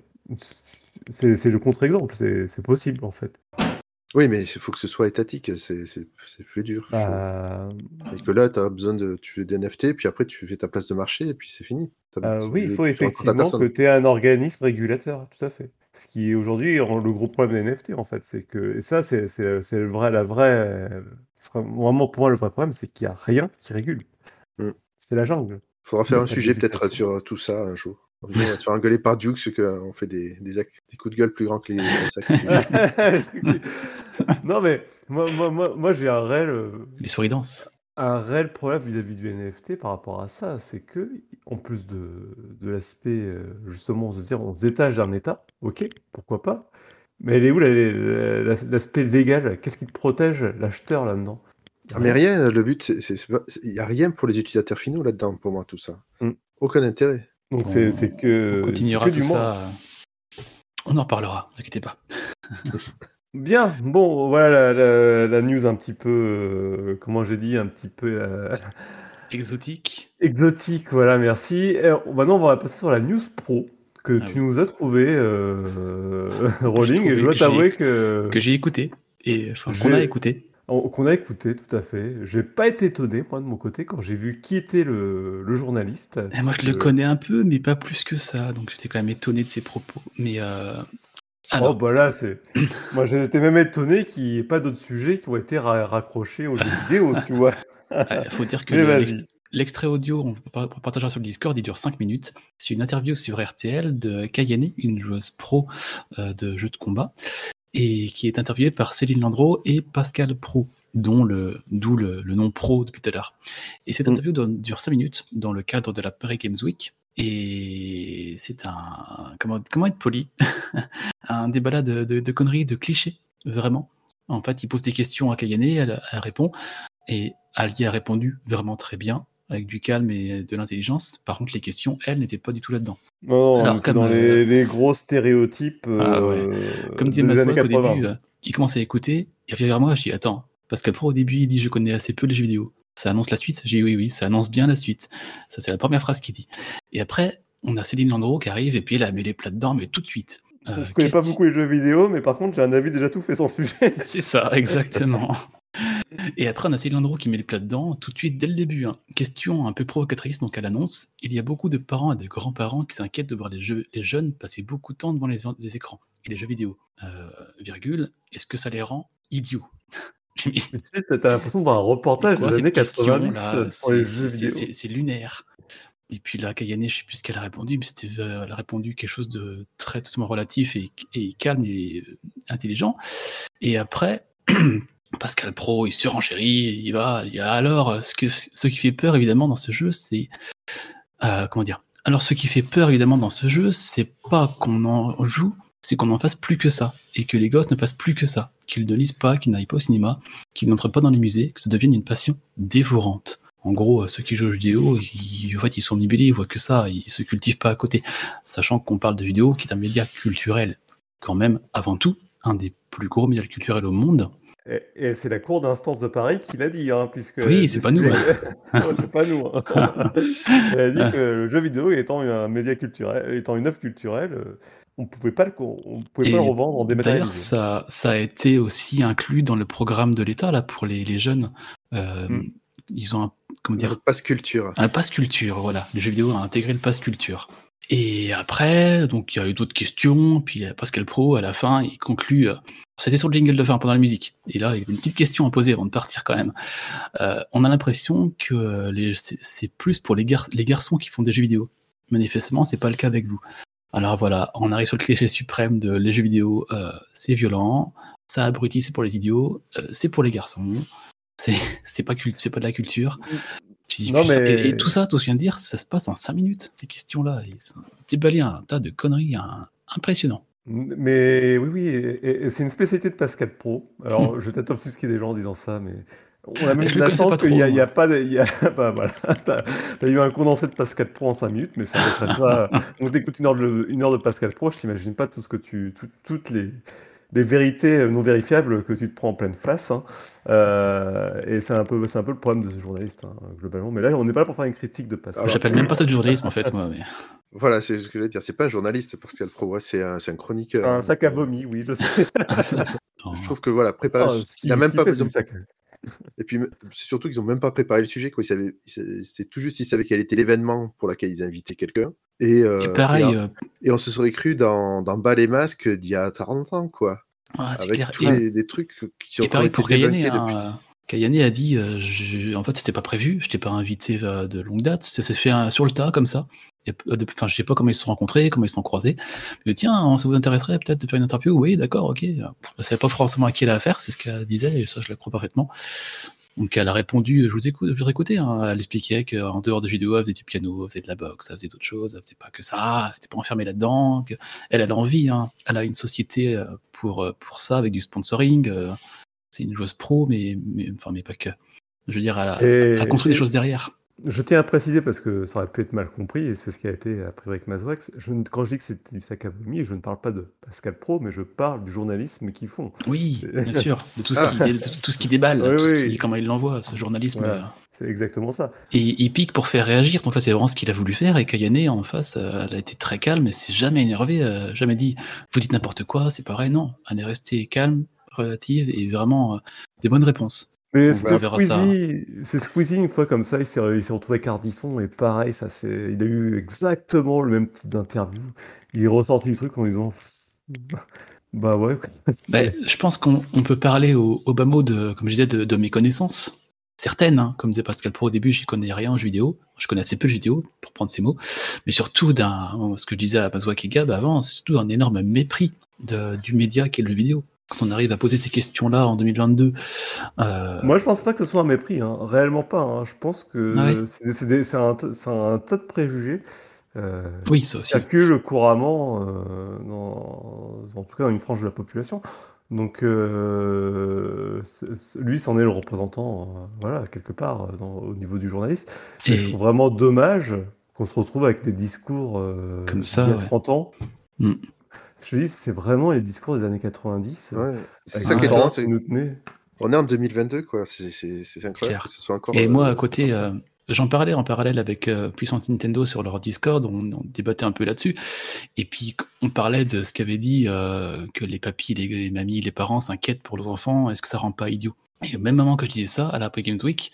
c'est le contre-exemple, c'est possible en fait. Oui, mais il faut que ce soit étatique, c'est plus dur. Bah, Et que là, tu as besoin de. Tu fais des NFT, puis après, tu fais ta place de marché, et puis c'est fini. Euh, tu- oui, il faut effectivement que tu aies un organisme régulateur, tout à fait. Ce qui est aujourd'hui le gros problème des NFT, en fait, c'est que, et ça, c'est c'est- c'est le vrai, la vraie, euh, vraiment pour moi, le vrai problème, c'est qu'il n'y a rien qui régule. Mm. C'est la jungle. faudra faire un sujet peut-être sur tout ça un jour. On va se faire engueuler par Dukes, qu'on fait des, des, des coups de gueule plus grands que les, <laughs> <laughs> non, mais moi, moi, moi, moi, j'ai un réel, euh, Les souris dansent. Un réel problème vis-à-vis du NFT par rapport à ça, c'est que, en plus de, de l'aspect, euh, justement, se dire, on se détache d'un État, ok, pourquoi pas, mais elle est où la- la- la- l'aspect légal? Qu'est-ce qui te protège l'acheteur là-dedans? Ah, mais rien, le but, c'est- c'est- c'est pas- il n'y a rien pour les utilisateurs finaux là-dedans, pour moi, tout ça. Mm. Aucun intérêt. Donc On- c'est c'est que, On continuera c'est que tout du moins. ça. euh, On en reparlera, ne inquiétez pas. <laughs> Bien, bon, voilà la, la- la news un petit peu, euh, comment j'ai dit, un petit peu euh, <laughs> Exotique. exotique, voilà, merci. Et on- maintenant, on va passer sur la news pro que Ah tu oui. nous as <laughs> trouvé, euh, Rolling, et je dois que j'ai- t'avouer que... Que j'ai écouté. Et enfin, qu'on J'ai- a écouté. On- Qu'on a écouté, tout à fait. J'ai pas été étonné, moi, de mon côté, quand j'ai vu qui était le, le journaliste. Et moi, je le connais un peu, mais pas plus que ça. Donc, j'étais quand même étonné de ses propos. Mais euh, Oh, bah là, c'est. <coughs> Moi, été même étonné qu'il n'y ait pas d'autres sujets qui ont été ra- raccrochés aux jeux <laughs> vidéo, tu vois. il faut dire que l'extrait audio, on partagera sur le Discord, il dure 5 minutes. C'est une interview sur RTL de Kayane, une joueuse pro euh, de jeux de combat, et qui est interviewée par Céline Landreau et Pascal Pro, dont le, d'où le, le nom pro depuis tout à l'heure. Et cette Mm. interview donne- dure 5 minutes dans le cadre de la Paris Games Week. Et c'est un. Comment, comment être poli? <laughs> Un débat là de, de- de conneries, de clichés, vraiment. En fait, il pose des questions à Kayane, elle, elle répond, et Ali a répondu vraiment très bien, avec du calme et de l'intelligence. Par contre, les questions, elle, n'étaient pas du tout là-dedans. Non, Alors, comme, dans euh, les, les gros stéréotypes Ah ouais. euh, Comme disait Mazouak au 80. début, euh, il commence à écouter, il revient vers moi, je dis attends, Pascal Pro au début il dit je connais assez peu les jeux vidéo. Ça annonce la suite? J'ai dit oui, oui, ça annonce bien la suite. Ça c'est la première phrase qu'il dit. Et après, on a Céline Landreau qui arrive et puis elle a mis les plats dedans, mais tout de suite. Euh, je connais pas beaucoup les jeux vidéo, mais par contre, j'ai un avis déjà tout fait sur le sujet. <laughs> C'est ça, exactement. Et après, on a Céline Landreau qui met les plats dedans, tout de suite, dès le début. hein. Question un peu provocatrice, donc elle annonce il y a beaucoup de parents et de grands-parents qui s'inquiètent de voir les, jeux, les jeunes passer beaucoup de temps devant les, les écrans et les jeux vidéo. Euh, virgule, est-ce que ça les rend idiots? <laughs> J'ai mis- Mais tu sais, t'as l'impression de voir un reportage quoi des années question, 90 là euh, sur les C'est- lunaire. Et puis là, Kayane, je sais plus ce qu'elle a répondu, mais c'était, euh, elle a répondu quelque chose de très totalement relatif et, et calme et euh, intelligent. Et après, <clears throat> Pascal Pro, il surenchérit, il va, il y a alors, euh, ce, que, ce qui fait peur évidemment dans ce jeu, c'est. euh, comment dire? Alors, ce qui fait peur évidemment dans ce jeu, c'est pas qu'on en joue, c'est qu'on en fasse plus que ça. Et que les gosses ne fassent plus que ça. Qu'ils ne lisent pas, qu'ils n'aillent pas au cinéma, qu'ils n'entrent pas dans les musées, que ça devienne une passion dévorante. En gros, euh, ceux qui jouent aux vidéo, ils, en fait, ils sont nibulés, ils voient que ça, ils se cultivent pas à côté. Sachant qu'on parle de vidéo qui est un média culturel, quand même, avant tout, un des plus gros médias culturels au monde. Et, et c'est la cour d'instance de Paris qui l'a dit, hein, puisque. Oui, c'est pas nous, Ouais, <laughs> c'est pas nous. hein. Elle a dit que le jeu vidéo étant un média culturel, étant une œuvre culturelle, euh, on pouvait pas le, co- on pouvait pas le revendre en D'ailleurs, dématérialisé. ça, ça a été aussi inclus dans le programme de l'État là pour les, les jeunes. Euh, Mm. Ils ont un, comment dire, Passe culture. un pass culture, voilà. Le jeu vidéo a intégré le pass culture. Et après, donc il y a eu d'autres questions, puis euh, Pascal Pro, à la fin, il conclut. euh, C'était sur le jingle de fin pendant la musique. Et là, il y avait une petite question à poser avant de partir quand même. Euh, on a l'impression que c'est plus pour les, gar- les garçons qui font des jeux vidéo. Manifestement, c'est pas le cas avec vous. Alors voilà, on arrive sur le cliché suprême de les jeux vidéo, c'est violent, ça abrutit, c'est pour les idiots, c'est pour les garçons, c'est pas, pas de la culture. Tu Non, mais- et, et tout ça, tout ce que je viens de dire, ça se passe en 5 minutes, ces questions-là. Déballés un tas de conneries un- impressionnants. Mais oui, oui, et, et- et c'est une spécialité de Pascal Pro. Hmm. Alors, je vais peut-être offusquer des gens en disant ça, mais on a <laughs> même Je la chance qu'il n'y a, pas de. il y a- <laughs> bah, voilà, t'as, t'as eu un condensé de Pascal Pro en 5 minutes, mais peu près ça. <laughs> Donc, t'écoutes une heure, de, une heure de Pascal Pro, je t'imagine pas tout ce que tu, tout- toutes les, les vérités non vérifiables que tu te prends en pleine face. hein. Euh, et c'est un peu, c'est un peu le problème de ce journaliste, hein, globalement. Mais là, on n'est pas là pour faire une critique de Pascal. Alors, J'appelle même pas ça du journalisme en fait, moi. mais- <laughs> Voilà, c'est ce que j'allais dire. C'est pas un journaliste, Pascal Pro, ouais, c'est un, c'est un chroniqueur. un sac à vomi, oui, je sais. <laughs> Je trouve que voilà, préparer. Ah, ce il a même pas fait, besoin. <laughs> Et puis, c'est surtout qu'ils ont même pas préparé le sujet. Quoi. Ils savaient, c'est tout juste, ils savaient quel était l'événement pour lequel ils invitaient quelqu'un. Et, euh, Et pareil, et, euh, et on se serait cru dans, dans Bas les masques d'il y a 40 ans, quoi. ah, c'est avec clair. tous Et- les, des trucs qui ont Et pareil été pour Kayane. Hein, Kayane a dit, euh, je- en fait, c'était pas prévu, je t'ai pas invité de longue date, ça s'est fait sur le tas comme ça. Euh, Enfin, je sais pas comment ils se sont rencontrés, comment ils se sont croisés. Mais tiens, ça vous intéresserait peut-être de faire une interview? Oui, d'accord, ok. Je savais pas forcément à qui elle a affaire, c'est ce qu'elle disait, et ça, je la crois parfaitement. Donc, elle a répondu, je vous écoute, je vous écoutais. Hein. Elle expliquait qu'en dehors de vidéo, elle faisait du piano, elle faisait de la boxe, elle faisait d'autres choses, elle faisait pas que ça, elle était pas enfermée là-dedans. Elle, elle a envie, hein. elle a une société euh, pour, euh, pour ça, avec du sponsoring. euh, c'est une joueuse pro, mais, mais, enfin, mais pas que. Je veux dire, elle a, Et- elle a construit et- des choses derrière. Je tiens à préciser parce que ça aurait pu être mal compris et c'est ce qui a été appris avec ne- quand je dis que c'était du sac à vomi, je ne parle pas de Pascal Pro, mais je parle du journalisme qu'ils font. Oui, C'est- bien sûr, de tout ce, Ah. qui, dé- de tout ce qui déballe, Oui, tout ce oui. qui, comment il l'envoie, ce journalisme. Voilà. euh, C'est exactement ça. Et il pique pour faire réagir. Donc là, c'est vraiment ce qu'il a voulu faire. Et Kayane, en face, euh, elle a été très calme. Elle s'est jamais énervée. euh, jamais dit Vous dites n'importe quoi, c'est pareil. Non. Elle est restée calme, relative et vraiment des bonnes réponses. Mais c'était. Squeezie, c'est Squeezie une fois comme ça, il s'est retrouvé avec Ardisson et pareil, ça c'est, il a eu exactement le même type d'interview. Il est ressorti du truc en disant, <laughs> bah ouais. C'est- <laughs> je pense qu'on on peut parler au, au bas mot de, comme je disais, de, de mes connaissances. Certaines, hein, comme disait Pascal Pro au début, j'y connais rien en jeu vidéo. Je connais assez peu de jeux vidéo, pour prendre ces mots. Mais surtout, d'un, ce que je disais à Mazouak et Gab avant, c'est surtout un énorme mépris de- du média qui est le jeu vidéo. Quand on arrive à poser ces questions-là en 2022, euh, Moi, je pense pas que ce soit un mépris, hein. réellement pas. hein. Je pense que Ah c'est un, tas de préjugés euh, Oui, ça aussi. circulent couramment, euh, dans, en tout cas dans une frange de la population. Donc, euh, lui, c'en est le représentant, voilà, quelque part, dans- au niveau du journaliste. Et je trouve vraiment dommage qu'on se retrouve avec des discours Comme ça, d'il y a ouais. 30 ans. Mm. Je te dis, c'est vraiment les discours des années 90. euh, Ouais. C'est ça qui est nous tenaient. on est en 2022, quoi. C'est incroyable Clair. que ce soit encore. Et euh, moi, à côté, euh, j'en parlais en parallèle avec euh, Puissance Nintendo sur leur Discord, on, on débattait un peu là-dessus. Et puis, on parlait de ce qu'avait dit euh, que les papis, les, les mamies, les parents s'inquiètent pour leurs enfants. Est-ce que ça rend pas idiot? Et au même moment que je disais ça, à la Game Week,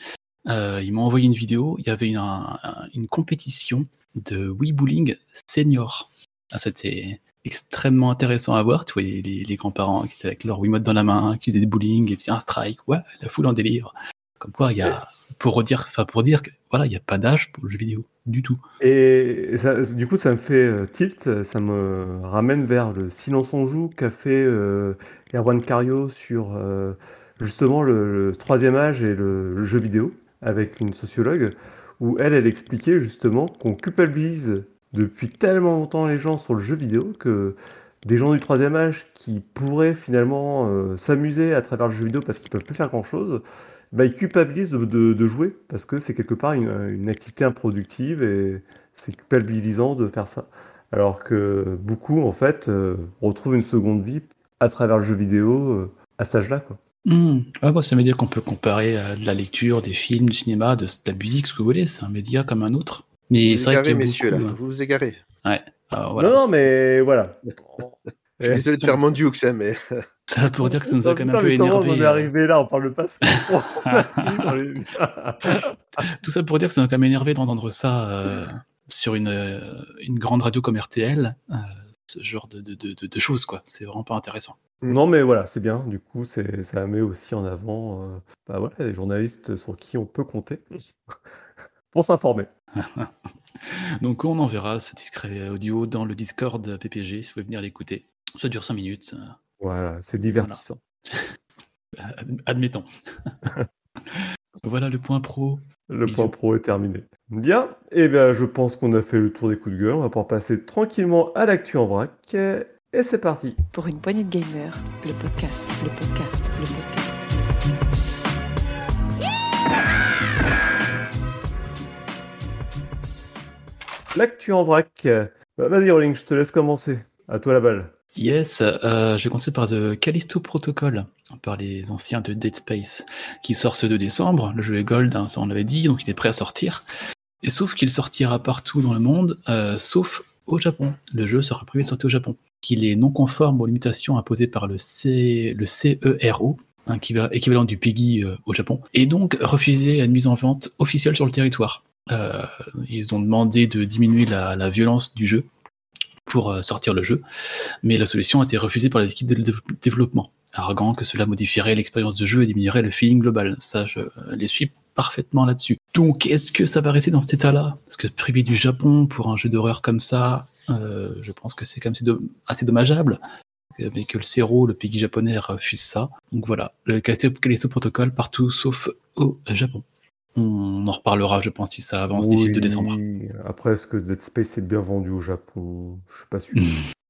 euh, ils m'ont envoyé une vidéo. Il y avait une, un- une compétition de Wii Bowling senior. Ah, C'était extrêmement intéressant à voir. Tu vois, les, les- grands-parents qui étaient avec leur Wiimote dans la main, qui faisaient des bowling, et puis un strike, ouais, la foule en délire. Comme quoi, il y a, pour redire, enfin, pour dire que, voilà, il n'y a pas d'âge pour le jeu vidéo, du tout. Et du coup, ça me fait euh, tilt, ça me ramène vers le Silence on joue qu'a fait euh, Erwan Cario sur euh, justement le, troisième âge et le jeu vidéo avec une sociologue, où elle, elle expliquait justement qu'on culpabilise depuis tellement longtemps les gens sur le jeu vidéo que des gens du troisième âge qui pourraient finalement euh, s'amuser à travers le jeu vidéo parce qu'ils peuvent plus faire grand-chose, bah, ils culpabilisent de, jouer parce que c'est quelque part une, activité improductive et c'est culpabilisant de faire ça. Alors que beaucoup, en fait, euh, retrouvent une seconde vie à travers le jeu vidéo euh, à cet âge-là. c'est un média qu'on peut comparer à de la lecture, des films, du cinéma, de la musique, ce que vous voulez. C'est un média comme un autre. Mais Vous c'est vous vrai a messieurs, beaucoup, là. Vous vous égarez. alors, voilà. Non, non, mais voilà. Je suis désolé de faire mon duo, que ça, mais. <laughs> Ça pour dire que ça nous a quand même un peu énervé. on est arrivé là On parle pas <laughs> Tout ça pour dire que ça m'a quand même énervé d'entendre ça euh, sur une, euh, une grande radio comme RTL, euh, ce genre de, de, de, de choses, quoi. C'est vraiment pas intéressant. Non, mais voilà, c'est bien. Du coup, c'est, ça met aussi en avant euh, bah voilà, les journalistes sur qui on peut compter <laughs> pour s'informer. <laughs> Donc on enverra ce discret audio dans le Discord PPG si vous voulez venir l'écouter. Ça dure 5 minutes, euh, Voilà, c'est divertissant. <laughs> ad- admettons. <laughs> voilà le point pro. Le Bisous. point pro est terminé. Bien, et bien je pense qu'on a fait le tour des coups de gueule. On va pouvoir passer tranquillement à l'actu en vrac. Et c'est parti. Pour une poignée de gamers, le podcast, le podcast, le podcast. L'actu en vrac. Bah, Vas-y, Rolling, je te laisse commencer. À toi la balle. Yes, euh, je vais commencer par The Callisto Protocol, par les anciens de Dead Space, qui sort ce 2 décembre. Le jeu est gold, hein, ça on l'avait dit, donc il est prêt à sortir. Et sauf qu'il sortira partout dans le monde, euh, sauf au Japon. Le jeu sera prévu de sortir au Japon. Qu'il est non conforme aux limitations imposées par le, C... le CERO, hein, qui va- équivalent du PEGI euh, au Japon, et donc refusé à une mise en vente officielle sur le territoire. Euh, ils ont demandé de diminuer la, violence du jeu pour euh, sortir le jeu, mais la solution a été refusée par les équipes de dév- développement, arguant que cela modifierait l'expérience de jeu et diminuerait le feeling global. Ça, je euh, les suis parfaitement là-dessus. Donc, est-ce que ça va rester dans cet état-là? Parce que privé du Japon pour un jeu d'horreur comme ça, je pense que c'est quand même assez do- assez dommageable. Mais que le CERO, le pays japonais, refuse ça. Donc voilà, le Callisto Protocol partout sauf au Japon. On en reparlera, je pense, si ça avance d'ici le 2 décembre. Après, est-ce que Dead Space est bien vendu au Japon? Je suis pas sûr.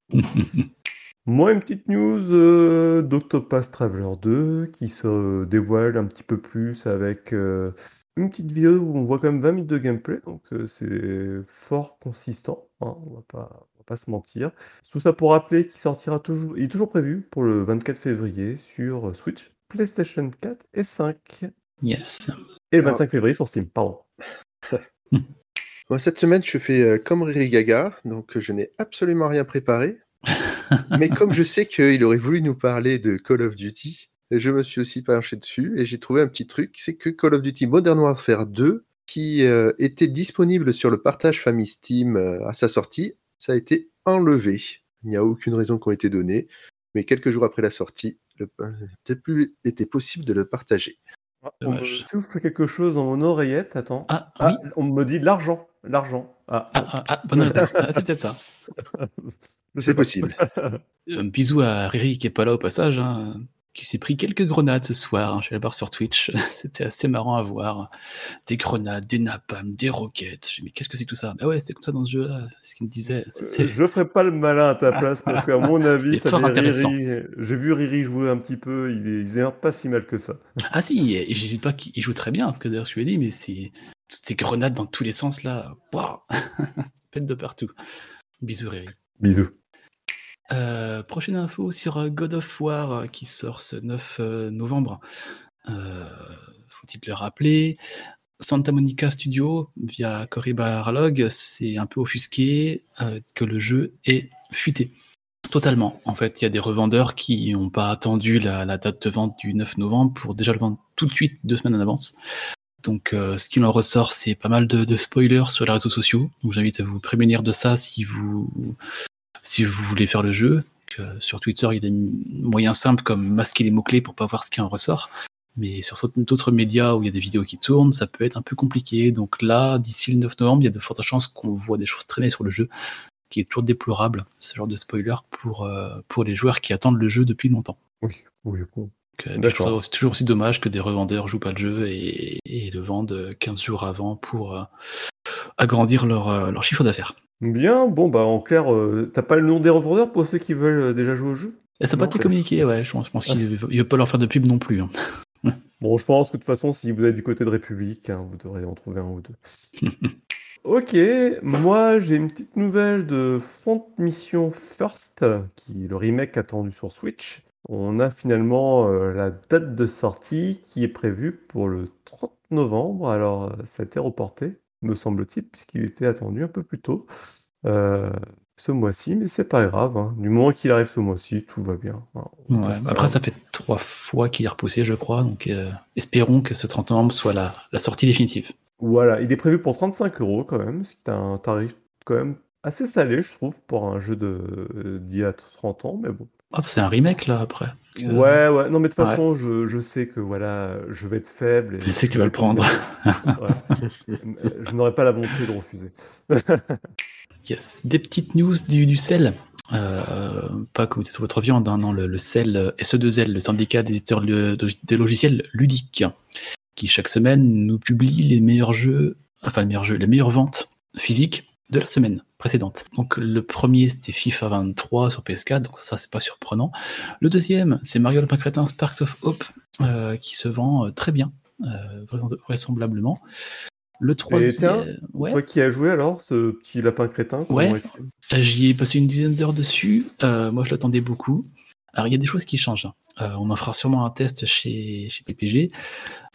<laughs> Moi, une petite news euh, d'Octopath Traveler 2 qui se dévoile un petit peu plus avec euh, une petite vidéo où on voit quand même 20 minutes de gameplay, donc euh, c'est fort consistant, hein, on va pas, on va pas se mentir. Tout ça pour rappeler qu'il sortira toujours, il est toujours prévu pour le 24 février sur Switch, PlayStation 4 et 5. Yes. Et le Alors- 25 février sur Steam, pardon. <laughs> Moi, cette semaine, je fais euh, comme Riri Gaga, donc euh, je n'ai absolument rien préparé. <laughs> Mais comme je sais qu'il aurait voulu nous parler de Call of Duty, je me suis aussi penché dessus et j'ai trouvé un petit truc, c'est que Call of Duty Modern Warfare 2, qui euh, était disponible sur le partage famille Steam euh, à sa sortie, ça a été enlevé. Il n'y a aucune raison qui a été donnée, mais quelques jours après la sortie, le, n'était plus été possible de le partager. On me souffle quelque chose dans mon oreillette, attends. Ah, Ah, oui. on me dit de l'argent, l'argent. Ah, Ah, ah, ah, bonne réponse. Ah, c'est peut-être ça. <laughs> C'est possible. Un bisou à Riri qui est pas là au passage. hein. Qui s'est pris quelques grenades ce soir. Hein, je vais voir sur Twitch. <laughs> C'était assez marrant à voir. Des grenades, des napalms, des roquettes. J'ai dit, mais qu'est-ce que c'est tout ça? Ah ouais, c'est comme ça dans ce jeu-là. C'est ce qu'il me disait. Euh, je ferai pas le malin à ta place parce qu'à mon <laughs> avis, C'était fort intéressant. J'ai vu Riri jouer un petit peu. Il est, il est pas si mal que ça. <laughs> Ah si, et je dis pas qu'il joue très bien, parce que d'ailleurs je lui ai dit, mais c'est toutes ces grenades dans tous les sens là. Waouh Ça pète de partout. Bisous Riri. Bisous. Euh, prochaine info sur euh, God of War euh, qui sort ce 9 novembre. Faut-il le rappeler? Santa Monica Studio, via Cory Barlog, c'est un peu offusqué que le jeu est fuité. Totalement. En fait, il y a des revendeurs qui n'ont pas attendu la, date de vente du 9 novembre pour déjà le vendre tout de suite, deux semaines en avance. Donc, ce qui en ressort, c'est pas mal de, de, spoilers sur les réseaux sociaux. Donc, j'invite à vous prémunir de ça si vous si vous voulez faire le jeu, que sur Twitter, il y a des moyens simples comme masquer les mots-clés pour pas voir ce qui en ressort. Mais sur d'autres médias où il y a des vidéos qui tournent, ça peut être un peu compliqué. Donc là, d'ici le 9 novembre, il y a de fortes chances qu'on voit des choses traîner sur le jeu, ce qui est toujours déplorable, ce genre de spoiler pour, euh, pour les joueurs qui attendent le jeu depuis longtemps. Oui, oui, C'est toujours aussi dommage que des revendeurs jouent pas le jeu et, le vendent 15 jours avant pour euh, agrandir leur, euh, leur chiffre d'affaires. Bien, bon, bah en clair, euh, t'as pas le nom des revendeurs pour ceux qui veulent euh, déjà jouer au jeu? Et ça n'a pas été communiqué, ouais, je pense, je pense qu'il ne veut pas leur faire de pub non plus. hein. <laughs> Bon, je pense que de toute façon, si vous êtes du côté de République, hein, vous devrez en trouver un ou deux. <laughs> Ok, moi j'ai une petite nouvelle de Front Mission First, qui est le remake attendu sur Switch. On a finalement euh, la date de sortie qui est prévue pour le 30 novembre. Alors, ça a été reporté me semble-t-il, puisqu'il était attendu un peu plus tôt euh, ce mois-ci, mais c'est pas grave. Hein. Du moment qu'il arrive ce mois-ci, tout va bien. Hein. après, ça fait trois fois qu'il est repoussé, je crois, donc euh, espérons que ce 30 novembre soit la, la, sortie définitive. Voilà, il est prévu pour 35 euros quand même, c'est un tarif quand même assez salé, je trouve, pour un jeu d'il y a 30 ans, mais bon. Ah, c'est un remake là après. Ouais, ouais. Non, mais de toute façon, je, je, sais que voilà, je vais être faible. Et je sais que tu vas le prendre. <laughs> je n'aurai pas la volonté de refuser. <laughs> yes. Des petites news du, du sel. Euh, pas que vous êtes sur votre viande, hein, non, le, le CEL, SE2L, le syndicat des éditeurs de, des logiciels ludiques, qui chaque semaine nous publie les meilleurs jeux, enfin les meilleurs jeux, les meilleures ventes physiques de la semaine précédente. Donc le premier c'était FIFA 23 sur PS4, donc ça c'est pas surprenant. Le deuxième c'est Mario le Crétin Sparks of Hope euh, qui se vend euh, très bien, euh, vraisemblablement. Le troisième, ouais. toi qui as joué alors ce petit lapin crétin Ouais, j'y ai passé une dizaine d'heures dessus. moi je l'attendais beaucoup. Alors il y a des choses qui changent. Hein. on en fera sûrement un test chez, chez PPG.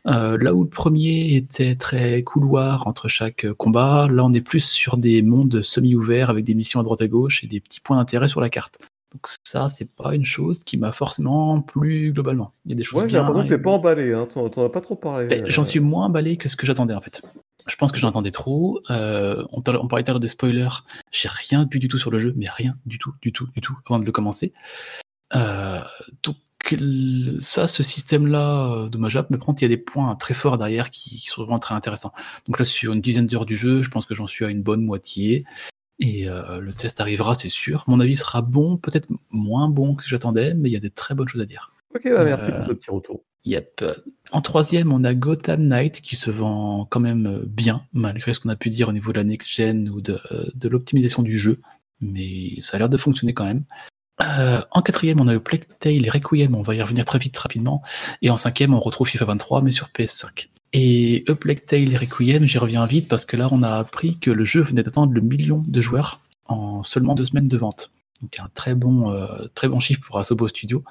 Euh, là où le premier était très couloir entre chaque combat, là on est plus sur des mondes semi-ouverts avec des missions à droite à gauche et des petits points d'intérêt sur la carte. Donc ça, c'est pas une chose qui m'a forcément plu globalement. Il y a des choses ouais, bien. J'ai l'impression que t'es pas emballé, hein. t'en as pas trop parlé. Ben, j'en suis moins emballé que ce que j'attendais en fait. Je pense que j'en attendais trop. Euh, on, on, parlait tout à l'heure des spoilers. J'ai rien vu du tout sur le jeu, mais rien du tout, du tout, du tout avant de le commencer. Euh, donc ça, ce système-là, euh, dommageable, mais par contre, il y a des points très forts derrière qui, sont vraiment très intéressants. Donc là, sur une dizaine d'heures du jeu, je pense que j'en suis à une bonne moitié. Et euh, le test arrivera, c'est sûr. Mon avis sera bon, peut-être moins bon que j'attendais, mais il y a des très bonnes choses à dire. Ok, bah merci pour ce petit retour. Yep. En troisième, on a Gotham Knight qui se vend quand même bien, malgré ce qu'on a pu dire au niveau de la next-gen ou de, de l'optimisation du jeu. Mais ça a l'air de fonctionner quand même. Euh, en quatrième, on a eu Plague Tale Requiem, on va y revenir très vite, rapidement. Et en cinquième, on retrouve FIFA 23, mais sur PS5. Et A Plague Tale Requiem, j'y reviens vite parce que là, on a appris que le jeu venait d'atteindre le million de joueurs en seulement deux semaines de vente. Donc un très bon, euh, chiffre pour Asobo Studio.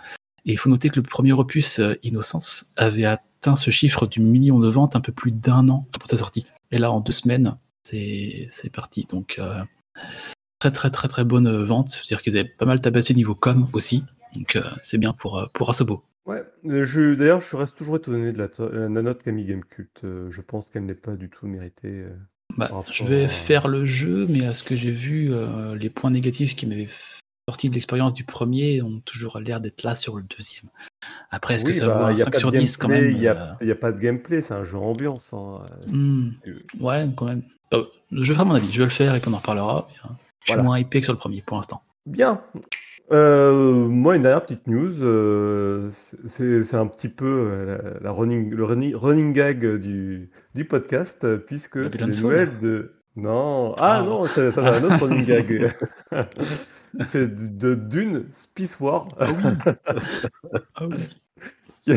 Et il faut noter que le premier opus, euh, Innocence, avait atteint ce chiffre du million de ventes un peu plus d'un an après sa sortie. Et là, en deux semaines, c'est parti. Donc très très très très bonne euh, vente. C'est-à-dire qu'ils avaient pas mal tabassé niveau com aussi. Donc euh, c'est bien pour, euh, pour Asobo. Ouais, je, d'ailleurs, je reste toujours étonné de la, note qu'a mis Gamecult. je pense qu'elle n'est pas du tout méritée. Bah, je vais faire le jeu, mais à ce que j'ai vu, les points négatifs qui m'avaient sorti de l'expérience du premier ont toujours l'air d'être là sur le deuxième. Après, est-ce que ça bah, vaut un 5 sur 10 quand même Il n'y a, a, pas de gameplay, c'est un jeu ambiance. Hein. Hmm. Ouais, quand même. je vais faire mon avis, je vais le faire et puis on en reparlera. Je suis moins hypé que sur le premier pour l'instant. Bien. Euh, moi, une dernière petite news, euh, c'est un petit peu euh, la, running, le running, running gag du, du podcast, puisque c'est les nouvelles de... Non, ah Ah. non, ça, ça c'est un autre running gag. <laughs> <laughs> C'est de Dune Space War Ah oui. <laughs> Ah oui. qui,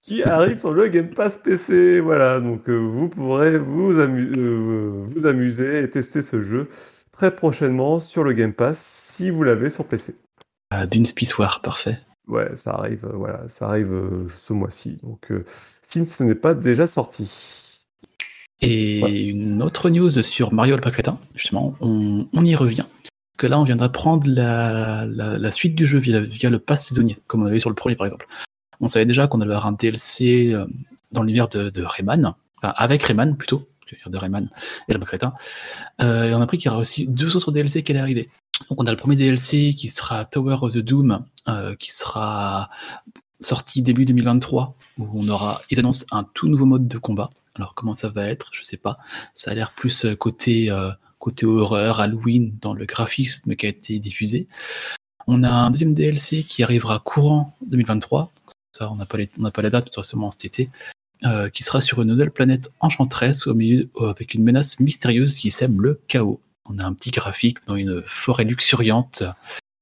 qui arrive sur le Game Pass PC. Voilà, donc euh, vous pourrez vous, amu- euh, vous amuser et tester ce jeu très prochainement sur le Game Pass si vous l'avez sur PC. Euh, D'une Space War, parfait. Ouais, ça arrive, euh, voilà, ça arrive euh, ce mois-ci. Donc, euh, si ce n'est pas déjà sorti. Et Ouais. une autre news sur Mario le pas crétin, justement, on, on y revient. Parce que là, on vient d'apprendre la, la, la suite du jeu via, via le pass saisonnier, comme on avait sur le premier par exemple. On savait déjà qu'on allait avoir un DLC dans l'univers de, de Rayman, enfin avec Rayman plutôt, je veux dire de Rayman et le crétin. Euh, et on a appris qu'il y aura aussi deux autres DLC qui allaient arriver. Donc on a le premier DLC qui sera Tower of the Doom, euh, qui sera sorti début 2023, où on aura, ils annoncent un tout nouveau mode de combat. Alors comment ça va être, je sais pas. Ça a l'air plus euh, côté euh, côté horreur, Halloween dans le graphisme qui a été diffusé. On a un deuxième DLC qui arrivera courant 2023. Ça, on n'a pas les, on n'a pas la date, seulement cet été. Euh, qui sera sur une nouvelle planète enchanteresse au milieu euh, avec une menace mystérieuse qui sème le chaos. On a un petit graphique dans une forêt luxuriante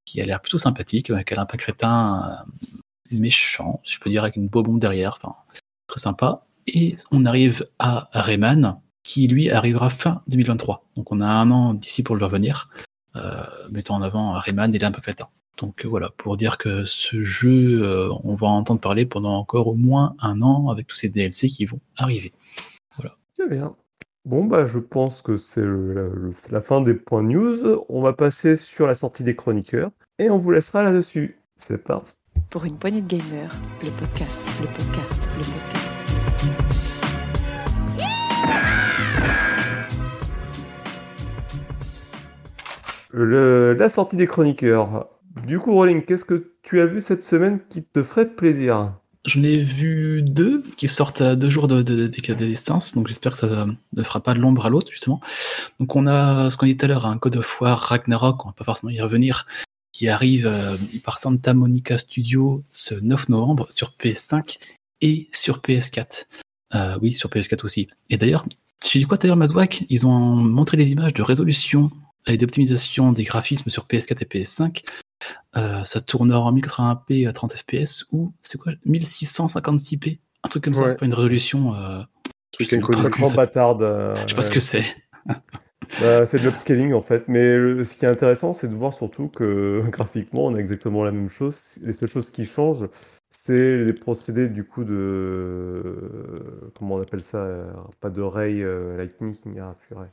qui a l'air plutôt sympathique avec un lapin crétin euh, méchant, je peux dire avec une bombe derrière. Enfin, très sympa. Et on arrive à Rayman, qui lui arrivera fin 2023. Donc on a un an d'ici pour le revenir, euh, mettant en avant Rayman et Crétin. Donc euh, voilà, pour dire que ce jeu, euh, on va en entendre parler pendant encore au moins un an avec tous ces DLC qui vont arriver. Très bien. Bon, bah, je pense que c'est la, fin des points news. On va passer sur la sortie des chroniqueurs et on vous laissera là-dessus. C'est parti. Pour une poignée de gamers, le podcast, le podcast, le podcast. Le- la sortie des chroniqueurs. Du coup, Rolling, qu'est-ce que tu as vu cette semaine qui te ferait plaisir? J'en ai vu deux qui sortent à deux jours de, de, de- distance, donc j'espère que ça ne fera pas de l'ombre à l'autre, justement. Donc on a ce qu'on dit tout à l'heure, un God of War Ragnarok, on va pas forcément y revenir, qui arrive euh, par Santa Monica Studio ce 9 novembre sur PS5 et sur PS4. Euh, oui, sur PS4 aussi. Et d'ailleurs, dis quoi d'ailleurs, Mazwak Ils ont montré des images de résolution et d'optimisation des graphismes sur PS4 et PS5. Euh, ça tourne en 1080p à 30 fps ou c'est quoi 1656p Un truc comme ça, Ouais. pas une résolution. euh, je sais Complètement ça- bâtarde. euh, Je sais pas ce que c'est. <laughs> Bah, c'est de l'upscaling en fait, mais le- ce qui est intéressant, c'est de voir surtout que <laughs> graphiquement, on a exactement la même chose. Les seules choses qui changent, c'est les procédés du coup de comment on appelle ça, euh, pas de ray euh, lightning, ah, purée.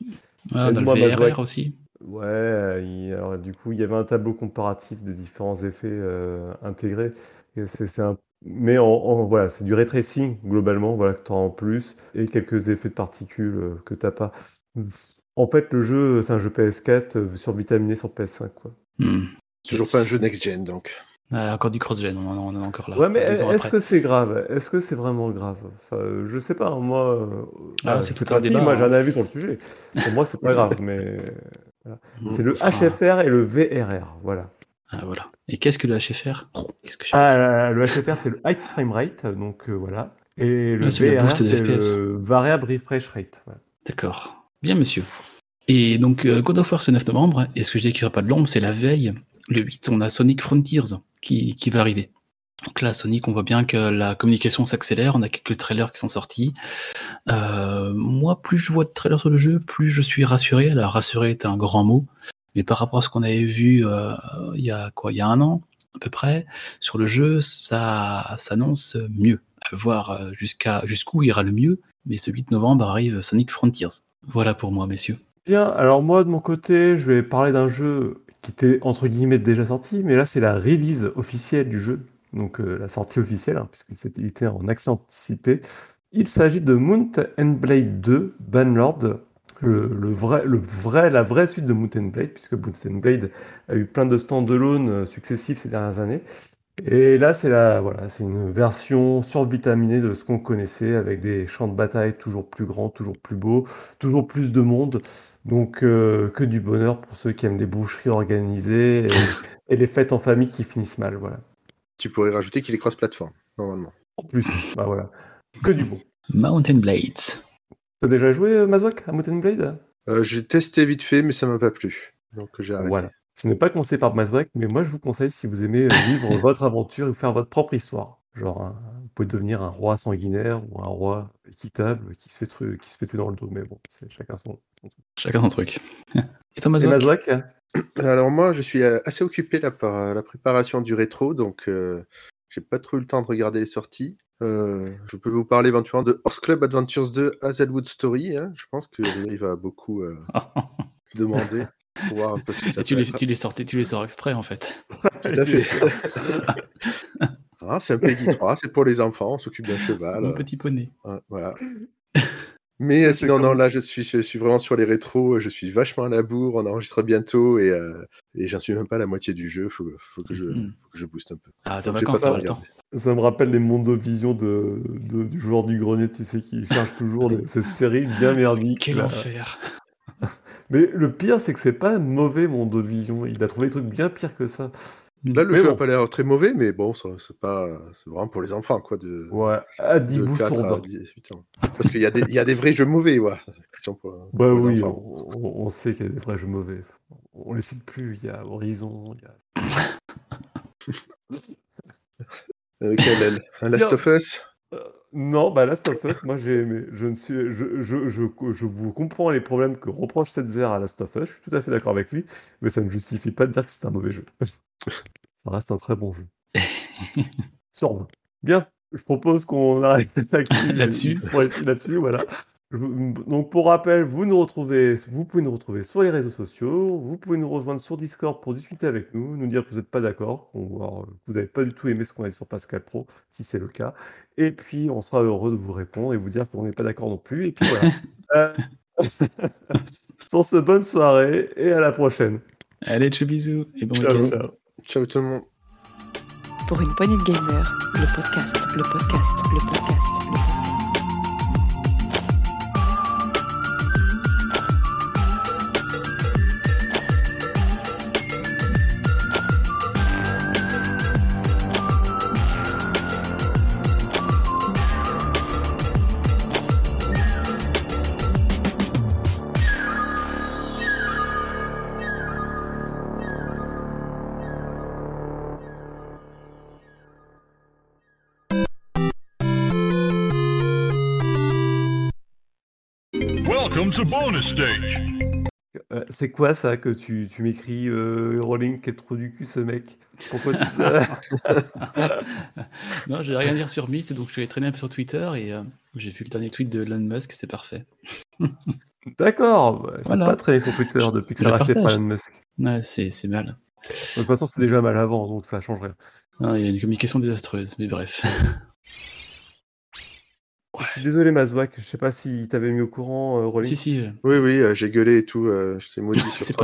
Ah, dans le. VRR aussi. Ouais, euh, il- alors, du coup, il y avait un tableau comparatif de différents effets euh, intégrés. Et c'est, c'est un... Mais en, en- voilà, c'est du ray tracing globalement, voilà, que tu as en plus, et quelques effets de particules euh, que tu pas. En fait, le jeu, c'est un jeu PS4 euh, survitaminé sur PS5, quoi. Hmm. Toujours pas un jeu next-gen, donc. Ah, encore du cross-gen, on, en- on en est encore là. Ouais, mais ans est-ce après. que c'est grave? Est-ce que c'est vraiment grave? Enfin, je sais pas, moi. Ah, c'est je sais tout un pas si, débat, moi j'ai hein. un avis sur le sujet. Pour moi, c'est pas <laughs> grave, mais c'est le HFR et le VRR, voilà. ah, voilà. Et qu'est-ce que le HFR Oh, que Ah, le HFR, c'est le High Frame Rate, donc euh, voilà. Et le le VRR, c'est le Variable Refresh Rate. D'accord. Bien, monsieur. Et donc, euh, God of War ce 9 novembre, et ce que je dis qu'il n'y aura pas de l'ombre, c'est la veille. Le 8, on a Sonic Frontiers qui, qui va arriver. Donc là, Sonic, on voit bien que la communication s'accélère. On a quelques trailers qui sont sortis. Euh, moi, plus je vois de trailers sur le jeu, plus je suis rassuré. Alors, rassuré est un grand mot. Mais par rapport à ce qu'on avait vu euh, il y a quoi Il y a un an, à peu près, sur le jeu, ça s'annonce mieux. À voir euh, jusqu'à jusqu'où ira le mieux. Mais ce 8 novembre arrive Sonic Frontiers. Voilà pour moi, messieurs. Bien, alors moi de mon côté, je vais parler d'un jeu qui était entre guillemets déjà sorti, mais là c'est la release officielle du jeu, donc euh, la sortie officielle, hein, puisqu'il était en accès anticipé. Il s'agit de Mount and Blade 2 Banlord, le, vrai, la vraie suite de Mount and Blade, puisque Mount and Blade a eu plein de stand-alone euh, successifs ces dernières années. Et là, c'est voilà, une version survitaminée de ce qu'on connaissait, avec des champs de bataille toujours plus grands, toujours plus beaux, toujours plus de monde. Donc, euh, que du bonheur pour ceux qui aiment les boucheries organisées et, et les fêtes en famille qui finissent mal, voilà. Tu pourrais rajouter qu'il est cross-platform, normalement. En plus, bah voilà. Que du bon. Mountain Blades. T'as déjà joué, euh, Mazouak, à Mountain Blade? Euh, J'ai testé vite fait, mais ça m'a pas plu. Donc j'ai arrêté. Voilà. Ce n'est pas conseillé par Mazouak, mais moi je vous conseille si vous aimez euh, vivre <laughs> votre aventure et faire votre propre histoire. Genre, vous pouvez devenir un roi sanguinaire ou un roi équitable qui se fait, tru- qui se fait tuer dans le dos, mais bon, c'est chacun son. son truc. Chacun son truc. <laughs> Et toi, Et Mazouak Mazouak Alors moi, je suis euh, assez occupé là par euh, la préparation du rétro, donc euh, j'ai pas trop eu le temps de regarder les sorties. Euh, je peux vous parler éventuellement de Horse Club Adventures 2 Hazelwood Story. hein. Je pense que il va beaucoup euh, <laughs> demander pour voir un peu ce que ça tu les, tu les sortais, tu les sors exprès en fait. <laughs> Tout à fait. <laughs> Ah, c'est un Peggy 3, c'est pour les enfants, on s'occupe d'un cheval. Euh, petit poney. voilà. Mais euh, sinon, non, là, je suis, je suis vraiment sur les rétros, je suis vachement à la bourre, on enregistre bientôt et, euh, et j'en suis même pas à la moitié du jeu, faut, faut, que, je, Mhm. faut que je booste un peu. Ah, j'ai vacances, pas t'as le temps. Ça me rappelle les mondovisions de, de- du joueur du grenier, tu sais, qui cherche toujours des- ces séries bien merdiques. Quel là. enfer. Mais le pire, c'est que c'est pas mauvais, Mondovision. Il a trouvé des trucs bien pires que ça. Là, le Mais jeu bon. a pas l'air très mauvais, mais bon, c'est pas, c'est vraiment pour les enfants, quoi, de, Ouais, à 10 de bouts 4 sur à 20. 18 ans. Parce qu'il y, a des- il y a des vrais jeux mauvais, ouais, qui sont pour, Bah pour oui, on, sait qu'il y a des vrais jeux mauvais. On les cite plus. Il y a Horizon, il y a <laughs> Lequel, elle Un Last of Us? Euh, non, bah Last of Us, moi j'ai aimé. Je, ne suis, je, je, je, je vous comprends les problèmes que reproche Setzer à Last of Us, je suis tout à fait d'accord avec lui, mais ça ne justifie pas de dire que c'est un mauvais jeu. <laughs> ça reste un très bon jeu. <laughs> Sur 20. Bien, je propose qu'on arrête <laughs> Là-dessus. là-dessus, voilà. Donc pour rappel, vous nous retrouvez, vous pouvez nous retrouver sur les réseaux sociaux, vous pouvez nous rejoindre sur Discord pour discuter avec nous, nous dire que vous n'êtes pas d'accord, que vous n'avez pas du tout aimé ce qu'on a dit sur Pascal Pro, si c'est le cas. Et puis on sera heureux de vous répondre et vous dire qu'on n'est pas d'accord non plus. Et puis voilà. <laughs> Euh, Sur ce, bonne soirée et à la prochaine. Allez, tchou bisous et bon Ciao, week-end. ciao. Ciao tout le monde. Pour une poignée de podcast, le podcast, le podcast, le podcast. Bonus stage. Euh, c'est quoi ça que tu, tu m'écris, euh, Rolling, quel trou du cul ce mec? Pourquoi tu... <laughs> <laughs> non, j'ai rien à dire sur Myst, donc je allé traîner un peu sur Twitter et euh, j'ai vu le dernier tweet de Elon Musk, c'est parfait. <laughs> D'accord, bah, faut Voilà. pas traîner sur Twitter Je- depuis que je ça le racheté par. Elon Musk. Ouais, c'est c'est mal. De toute façon, c'est déjà mal avant, donc ça change rien. Ah, il y a une communication désastreuse, mais bref. Je suis désolé, Mazouak, je sais pas si t'avais mis au courant, euh, Rolling. si, si, Oui, oui, euh, j'ai gueulé et tout, euh, je t'ai maudit <laughs> sur pas.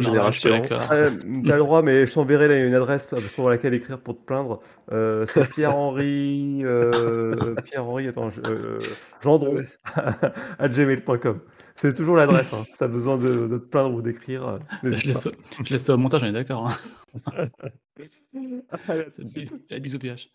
Euh, <laughs> T'as le droit, mais je t'enverrai là, une adresse euh, sur laquelle écrire pour te plaindre. Euh, c'est <laughs> Pierre-Henri. euh, Pierre-Henri, attends, euh, Gendron, Ouais. à gmail.com. C'est toujours l'adresse. hein. Si t'as besoin de, de te plaindre ou d'écrire, euh, Je laisse, ça- je laisse ça au montage, on est d'accord. hein. Allez, bisous PH.